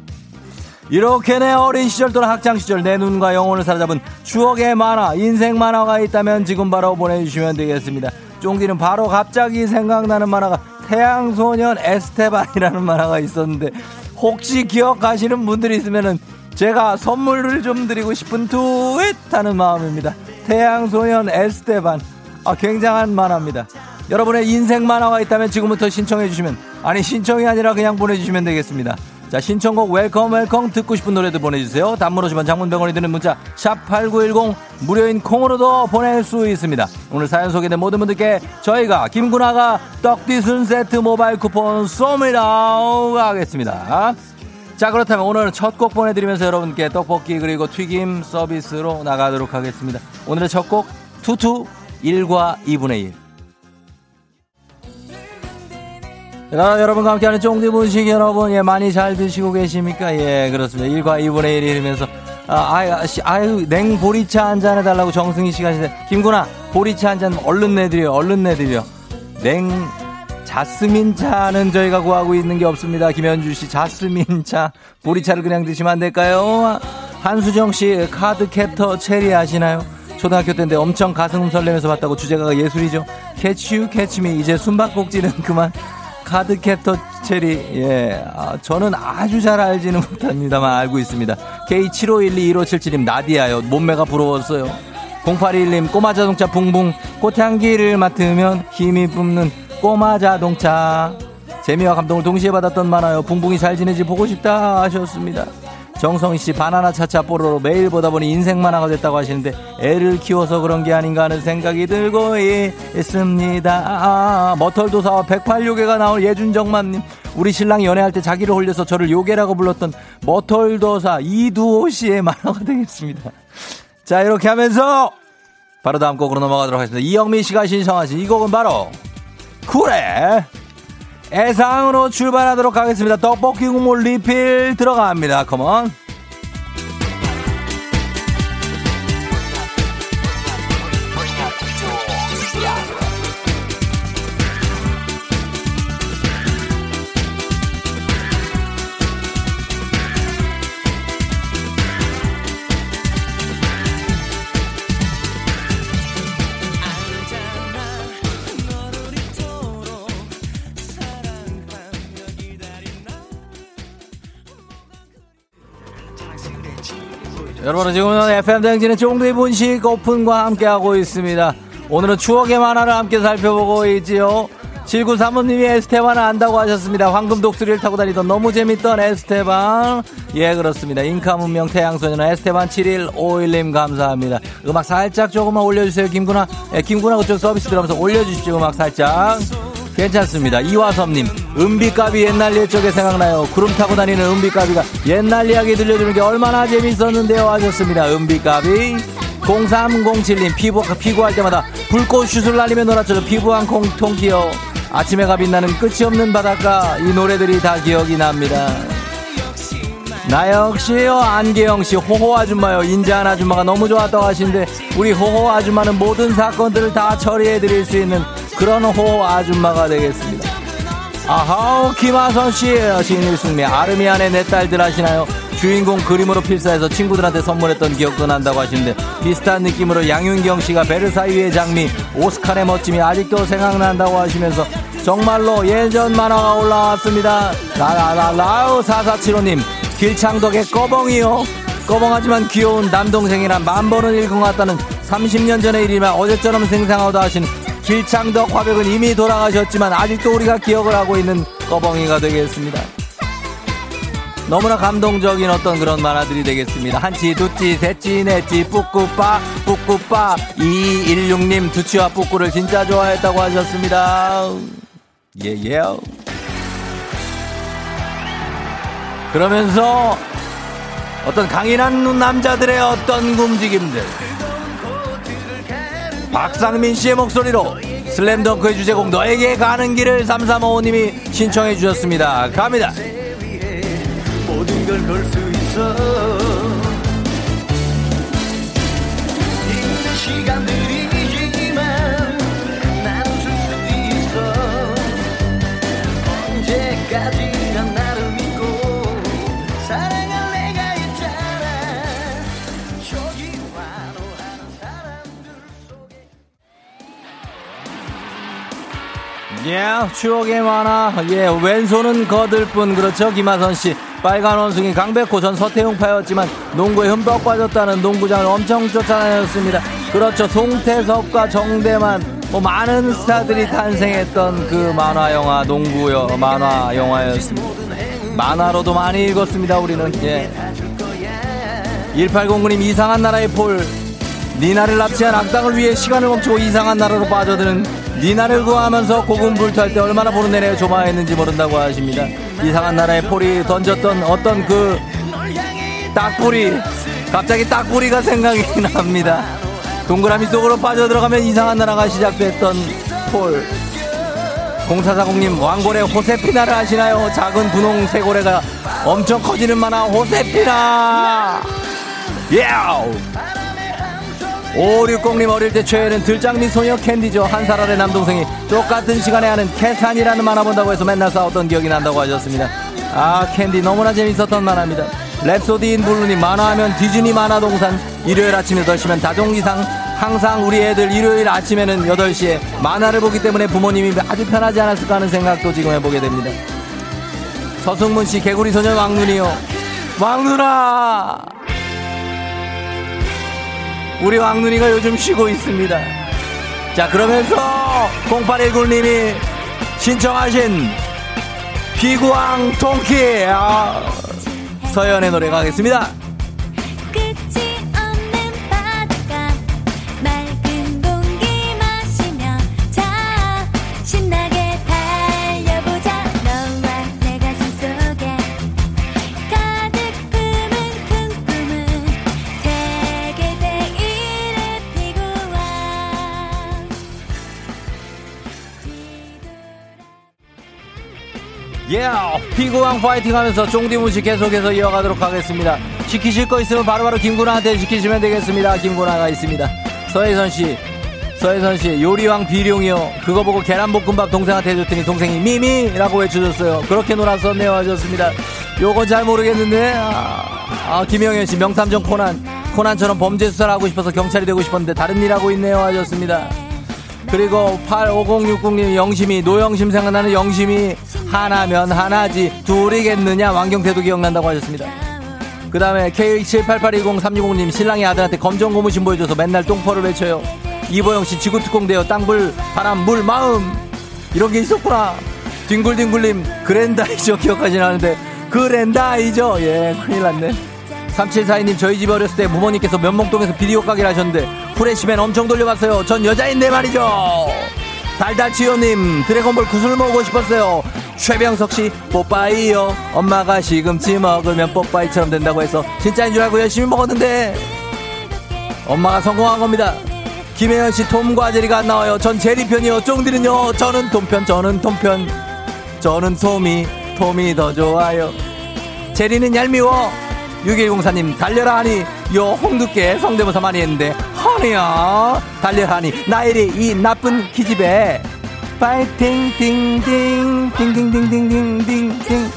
이렇게 내 어린 시절 또는 학창 시절 내 눈과 영혼을 사로잡은 추억의 만화, 인생 만화가 있다면 지금 바로 보내주시면 되겠습니다. 쫑디는 바로 갑자기 생각나는 만화가 태양소년 에스테반이라는 만화가 있었는데 혹시 기억하시는 분들이 있으면은 제가 선물을 좀 드리고 싶은 투윗하는 마음입니다. 태양소년 에스테반. 아, 굉장한 만화입니다. 여러분의 인생 만화가 있다면 지금부터 신청해 주시면 아니 신청이 아니라 그냥 보내주시면 되겠습니다. 자 신청곡 welcome welcome 듣고 싶은 노래도 보내주세요. 단문 50원 장문 100원이 드는 문자 샵 8910 무료인 콩으로도 보낼 수 있습니다. 오늘 사연 소개된 모든 분들께 저희가 김구나가 떡튀순 세트 모바일 쿠폰 쏩니다 하겠습니다. 자 그렇다면 오늘 첫 곡 보내드리면서 여러분께 떡볶이 그리고 튀김 서비스로 나가도록 하겠습니다. 오늘의 첫 곡 투투 1과 2분의 1 자, 여러분과 함께하는 쫑디 분식 여러분, 예, 많이 잘 드시고 계십니까? 예, 그렇습니다. 1과 2분의 1이 이러면서, 아, 아유, 씨, 아유, 냉 보리차 한 잔 해달라고 정승희 씨가 하시는데, 김구나, 보리차 한 잔 얼른 내드려, 얼른 내드려. 냉, 자스민 차는 저희가 구하고 있는 게 없습니다. 김현주 씨, 자스민 차, 보리차를 그냥 드시면 안 될까요? 한수정 씨, 카드 캡터 체리 아시나요? 초등학교 때인데 엄청 가슴 설레면서 봤다고 주제가가 예술이죠. catch you catch me 이제 숨바꼭질은 그만 카드 캡터 체리 예 아, 저는 아주 잘 알지는 못합니다만 알고 있습니다. K75121577님 나디아요 몸매가 부러웠어요. 0821님 꼬마 자동차 붕붕 꽃향기를 맡으면 힘이 뿜는 꼬마 자동차 재미와 감동을 동시에 받았던 만화요 붕붕이 잘 지내지 보고 싶다 하셨습니다. 정성희 씨 바나나 차차 뽀로로 매일 보다 보니 인생 만화가 됐다고 하시는데 애를 키워서 그런 게 아닌가 하는 생각이 들고 있습니다. 아, 머털도사와 108요괴가 나올 예준정맘님 우리 신랑이 연애할 때 자기를 홀려서 저를 요괴라고 불렀던 머털도사 이두호 씨의 만화가 되겠습니다. 자 이렇게 하면서 바로 다음 곡으로 넘어가도록 하겠습니다. 이영민 씨가 신청하신 이 곡은 바로 그래 애상으로 출발하도록 하겠습니다. 떡볶이 국물 리필 들어갑니다. 컴온. 지금은 FM 대행진의 쫑두의 분식 오픈과 함께하고 있습니다. 오늘은 추억의 만화를 함께 살펴보고 있지요. 7935님이 에스테반을 안다고 하셨습니다. 황금 독수리를 타고 다니던 너무 재밌던 에스테반. 예, 그렇습니다. 인카 문명 태양소년 에스테반 7151님 감사합니다. 음악 살짝 조금만 올려주세요, 김구나. 예, 김구나 그쪽 서비스 들어가면서 올려주십시오, 음악 살짝. 괜찮습니다. 이화섭님, 은비까비 옛날 옛적에 생각나요. 구름 타고 다니는 은비까비가 옛날 이야기 들려주는 게 얼마나 재밌었는데요. 하셨습니다. 은비까비. 0307님, 피부, 피구할 때마다 불꽃 슛을 날리며 놀았죠. 피부한 공통기요. 아침 해가 빛나는 끝이 없는 바닷가. 이 노래들이 다 기억이 납니다. 나 역시요 안계영 씨 호호 아줌마요 인자한 아줌마가 너무 좋았다고 하시는데 우리 호호 아줌마는 모든 사건들을 다 처리해 드릴 수 있는 그런 호호 아줌마가 되겠습니다. 아하우 김하선 씨 신일승미 아르미안의 내 딸들 하시나요? 주인공 그림으로 필사해서 친구들한테 선물했던 기억도 난다고 하시는데 비슷한 느낌으로 양윤경 씨가 베르사유의 장미 오스카의 멋짐이 아직도 생각난다고 하시면서 정말로 예전 만화가 올라왔습니다. 라라라라우 4475님 길창덕의 꺼벙이요. 꺼벙하지만 귀여운 남동생이라 만 번은 읽은 것 같다는 30년 전의 일이지만 어제처럼 생생하다 하신 길창덕 화백은 이미 돌아가셨지만 아직도 우리가 기억을 하고 있는 꺼벙이가 되겠습니다. 너무나 감동적인 어떤 그런 만화들이 되겠습니다. 한치, 두치, 셋치, 넷치, 뿌꾸빠, 뿌꾸빠. 216님 두치와 뿌꾸를 진짜 좋아했다고 하셨습니다. 예, 예. 그러면서 어떤 강인한 남자들의 어떤 움직임들. 박상민 씨의 목소리로 슬램덩크의 주제곡 너에게 가는 길을 3355님이 신청해 주셨습니다. 갑니다. 모든 걸 걸수 예, 추억의 만화. 예, 왼손은 거들 뿐. 그렇죠, 김하선 씨. 빨간 원숭이 강백호 전 서태웅파였지만 농구에 흠뻑 빠졌다는 농구장을 엄청 쫓아다녔습니다. 그렇죠, 송태섭과 정대만. 뭐 많은 스타들이 탄생했던 그 만화 영화 농구 여 만화 영화였습니다. 만화로도 많이 읽었습니다. 우리는 예. 1809님 이상한 나라의 폴 니나를 납치한 악당을 위해 시간을 멈추고 이상한 나라로 빠져드는 니나를 구하면서 고군불투할 때 얼마나 보는 내내 조마했는지 모른다고 하십니다. 이상한 나라의 폴이 던졌던 어떤 그 딱뿌리 갑자기 딱뿌리가 생각이 납니다. 동그라미 속으로 빠져들어가면 이상한 나라가 시작됐던 폴 0440님 왕고래 호세피나를 아시나요? 작은 분홍 쇠고래가 엄청 커지는 만화 호세피나 예! 5660님 어릴 때 최애는 들장미 소녀 캔디죠. 한 살 아래 남동생이 똑같은 시간에 하는 캐산이라는 만화 본다고 해서 맨날 싸웠던 기억이 난다고 하셨습니다. 아 캔디 너무나 재밌었던 만화입니다. 랩소디인 블루님 만화하면 디즈니 만화 동산 일요일 아침 8시면 다종이상 항상 우리 애들 일요일 아침에는 8시에 만화를 보기 때문에 부모님이 아주 편하지 않았을까 하는 생각도 지금 해보게 됩니다. 서승문 씨 개구리 소년 왕눈이요. 왕눈아! 우리 왕눈이가 요즘 쉬고 있습니다. 자, 그러면서 0819님이 신청하신 피구왕 통키 아, 서연의 노래 가겠습니다. 예, 피구왕 파이팅 하면서 쫑디무씨 계속해서 이어가도록 하겠습니다. 시키실 거 있으면 바로바로 김구나한테 시키시면 되겠습니다. 김구나가 있습니다. 서혜선 씨, 서혜선 씨, 요리왕 비룡이요. 그거 보고 계란볶음밥 동생한테 해줬더니 동생이 미미라고 외쳐줬어요. 그렇게 놀았었네요. 하셨습니다. 요건 잘 모르겠는데, 아, 아, 김영현 씨, 명탐정 코난. 코난처럼 범죄 수사를 하고 싶어서 경찰이 되고 싶었는데 다른 일 하고 있네요. 하셨습니다. 그리고 85060님 영심이 노영심 생각나는 영심이 하나면 하나지 둘이겠느냐 왕경태도 기억난다고 하셨습니다. 그 다음에 K78820360님 신랑이 아들한테 검정 고무신 보여줘서 맨날 똥퍼를 외쳐요. 이보영씨 지구특공대요 땅불 바람 물 마음 이런 게 있었구나. 뒹굴뒹굴님 그랜다이저 기억하시나는데 그랜다이저 예 큰일 났네. 3742님 저희 집 어렸을 때 부모님께서 면목동에서 비디오 가게를 하셨는데 후레쉬맨 엄청 돌려봤어요 전 여자인데 말이죠 달달치요님 드래곤볼 구슬 먹고 싶었어요 최병석 씨 뽀빠이요. 엄마가 시금치 먹으면 뽀빠이처럼 된다고 해서 진짜인 줄 알고 열심히 먹었는데. 엄마가 성공한 겁니다. 김혜연 씨 톰과 제리가 안 나와요. 전 제리 편이요. 쫑디는요. 저는 톰편 저는 톰편. 저는 톰이 톰이 더 좋아요. 제리는 얄미워. 6104님 달려라 하니. 요 홍두깨 성대모사 많이 했는데. 하니야 달려하니. 나에게 이 나쁜 기집애 파이팅 띵띵 띵띵띵띵띵띵띵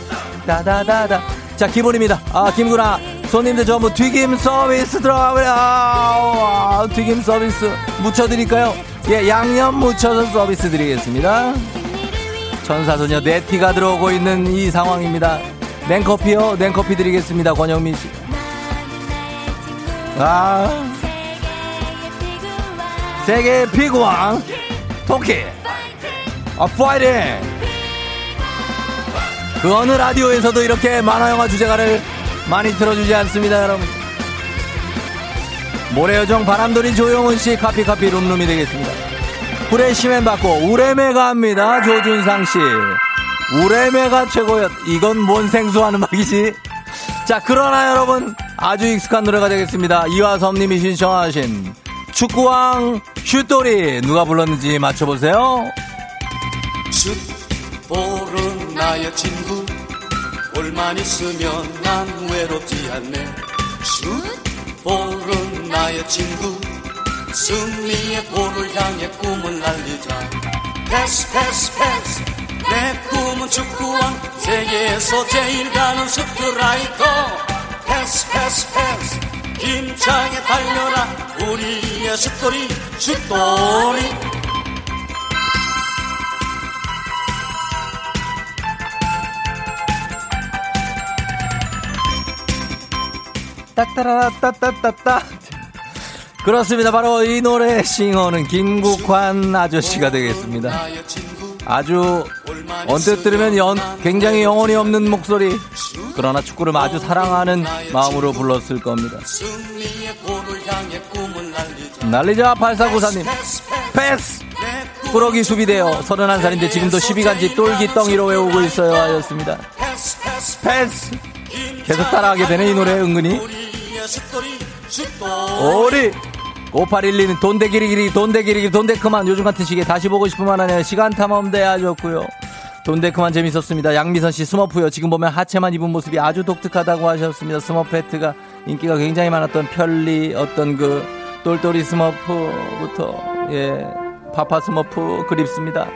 다다다다. 자 기본입니다. 아 김구나 손님들 전부 튀김 서비스 들어가고요 아, 튀김 서비스 묻혀드릴까요? 예 양념 묻혀서 서비스 드리겠습니다. 천사소녀 네티가 들어오고 있는 이 상황입니다. 냉커피요 냉커피 드리겠습니다 권영민 씨. 아. 세계 피구왕 토끼 아 파이팅 그 어느 라디오에서도 이렇게 만화영화 주제가를 많이 틀어주지 않습니다 여러분. 모래요정 바람돌이 조용훈씨 카피카피 룸룸이 되겠습니다. 프레시맨 받고 우레메가 합니다 조준상 씨. 우레메가 최고였 이건 뭔 생소한 음악이지? 자 그러나 여러분 아주 익숙한 노래가 되겠습니다. 이화섭님이 신청하신. 축구왕 슛돌이 누가 불렀는지 맞춰보세요 슛볼은 나의 친구. 볼만 있으면 난 외롭지 않네. 슛볼은 나의 친구. 승리의 볼을 향해 꿈을 날리자. 패스 패스 패스. 내 꿈은 축구왕 세계에서 제일 가는 스트라이커 패스 패스 패스. 힘차게 달려라. 우리의 슛돌이 슛돌이 따따라 따따따따. 그렇습니다. 바로 이 노래 싱어는 김국환 아저씨가 되겠습니다. 아주 언뜻 들으면 연, 굉장히 영혼이 없는 목소리. 그러나 축구를 아주 사랑하는 마음으로 불렀을 겁니다. 날리자 날리자 8494님. 패스. 꾸러기 수비대요 31살인데 지금도 12간지 똘기덩이로 외우고 있어요 하였습니다. 패스. 계속 따라하게 되네 이 노래 은근히 오리! 5812는 돈대기리기리 돈대기리기 돈데크만 요즘 같은 시기에 다시 보고 싶으면 하네요. 시간 탐험대 아셨고요. 돈데크만 재밌었습니다. 양미선 씨 스머프요. 지금 보면 하체만 입은 모습이 아주 독특하다고 하셨습니다. 스머페트가 인기가 굉장히 많았던 편리 어떤 그 똘똘이 스머프부터 예 파파 스머프 그립습니다.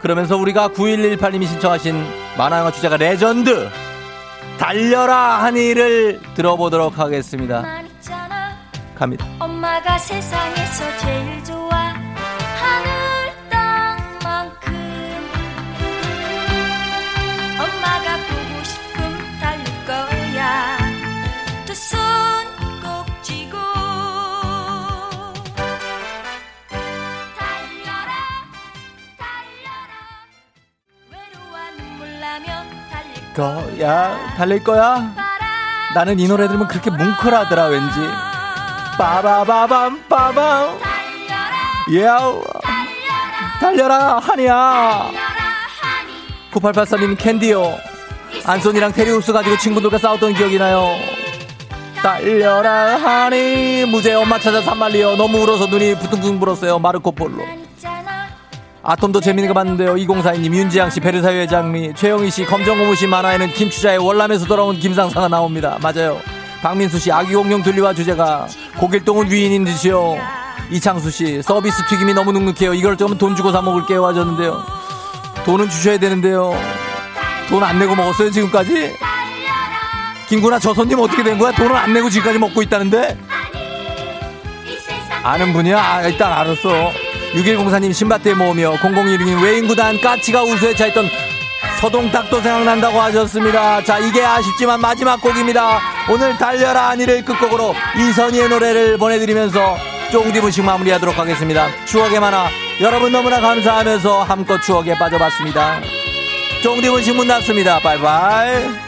그러면서 우리가 9118님이 신청하신 만화영화 주제가 레전드 달려라 하니를 들어보도록 하겠습니다. 갑니다. 엄마가 세상에서 제일 좋아. 하늘 땅만큼. 엄마가 보고 싶음 달릴 거야. 두손 꼭 쥐고. 달려라 달려라. 외로워 눈물 나면 달릴 거야 달릴 거야? 나는 이 노래 들으면 그렇게 뭉클하더라 왠지. 빠바바밤 빠밤. 야우. 달려라 하니야. 9884님 캔디요. 안손이랑 테리우스 가지고 친구들과 싸웠던 기억이 나요. 달려라 하니. 무죄 엄마 찾아 산말리요. 너무 울어서 눈이 부둥둥 불었어요. 마르코 폴로 아톰도 재밌는 거 봤는데요. 2042님, 윤지양 씨, 베르사유 회장미, 최영희 씨, 검정고무 씨 만화에는 김추자의 월남에서 돌아온 김상사가 나옵니다. 맞아요. 박민수 씨, 아기 공룡 둘리와 주제가 고길동은 위인인 듯이요. 이창수 씨, 서비스 튀김이 너무 눅눅해요. 이걸 좀 돈 주고 사 먹을게요. 하셨는데요. 돈은 주셔야 되는데요. 돈 안 내고 먹었어요, 지금까지? 김구나 저 손님 어떻게 된 거야? 돈을 안 내고 지금까지 먹고 있다는데? 아는 분이야? 아, 일단 알았어. 6104님 신밧드에 모으며 0016님 외인구단 까치가 우수에 차있던 서동탁도 생각난다고 하셨습니다. 자, 이게 아쉽지만 마지막 곡입니다. 오늘 달려라 아니를 끝곡으로 이선희의 노래를 보내드리면서 쫑디 분식 마무리하도록 하겠습니다. 추억의 만화 여러분 너무나 감사하면서 함껏 추억에 빠져봤습니다. 쫑디 분식 문 닫습니다. 바이바이.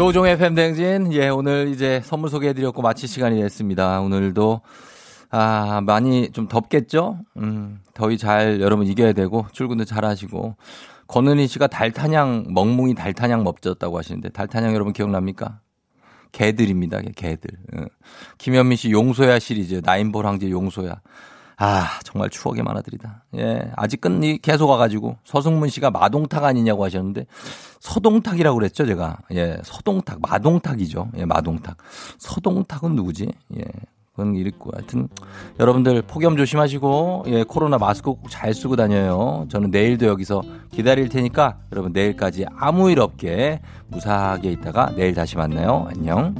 조종의 팬댕진, 예, 오늘 이제 선물 소개해드렸고 마칠 시간이 됐습니다. 오늘도, 아, 많이 좀 덥겠죠? 음, 더위 잘 여러분 이겨야 되고, 출근도 잘 하시고, 권은희 씨가 달타냥, 멍뭉이 달타냥 먹졌다고 하시는데, 달타냥 여러분 기억납니까? 개들입니다, 개들. 응. 김현민 씨 용소야 시리즈, 나인볼 황제 용소야. 아, 정말 추억의 만화들이다. 예. 아직은 이 계속 와가지고 서승문 씨가 마동탁 아니냐고 하셨는데 서동탁이라고 그랬죠, 제가. 예. 서동탁, 마동탁이죠. 예, 마동탁. 서동탁은 누구지? 예. 그건 이랬고. 하여튼 여러분들 폭염 조심하시고 예, 코로나 마스크 꼭 잘 쓰고 다녀요. 저는 내일도 여기서 기다릴 테니까 여러분 내일까지 아무 일 없게 무사하게 있다가 내일 다시 만나요. 안녕.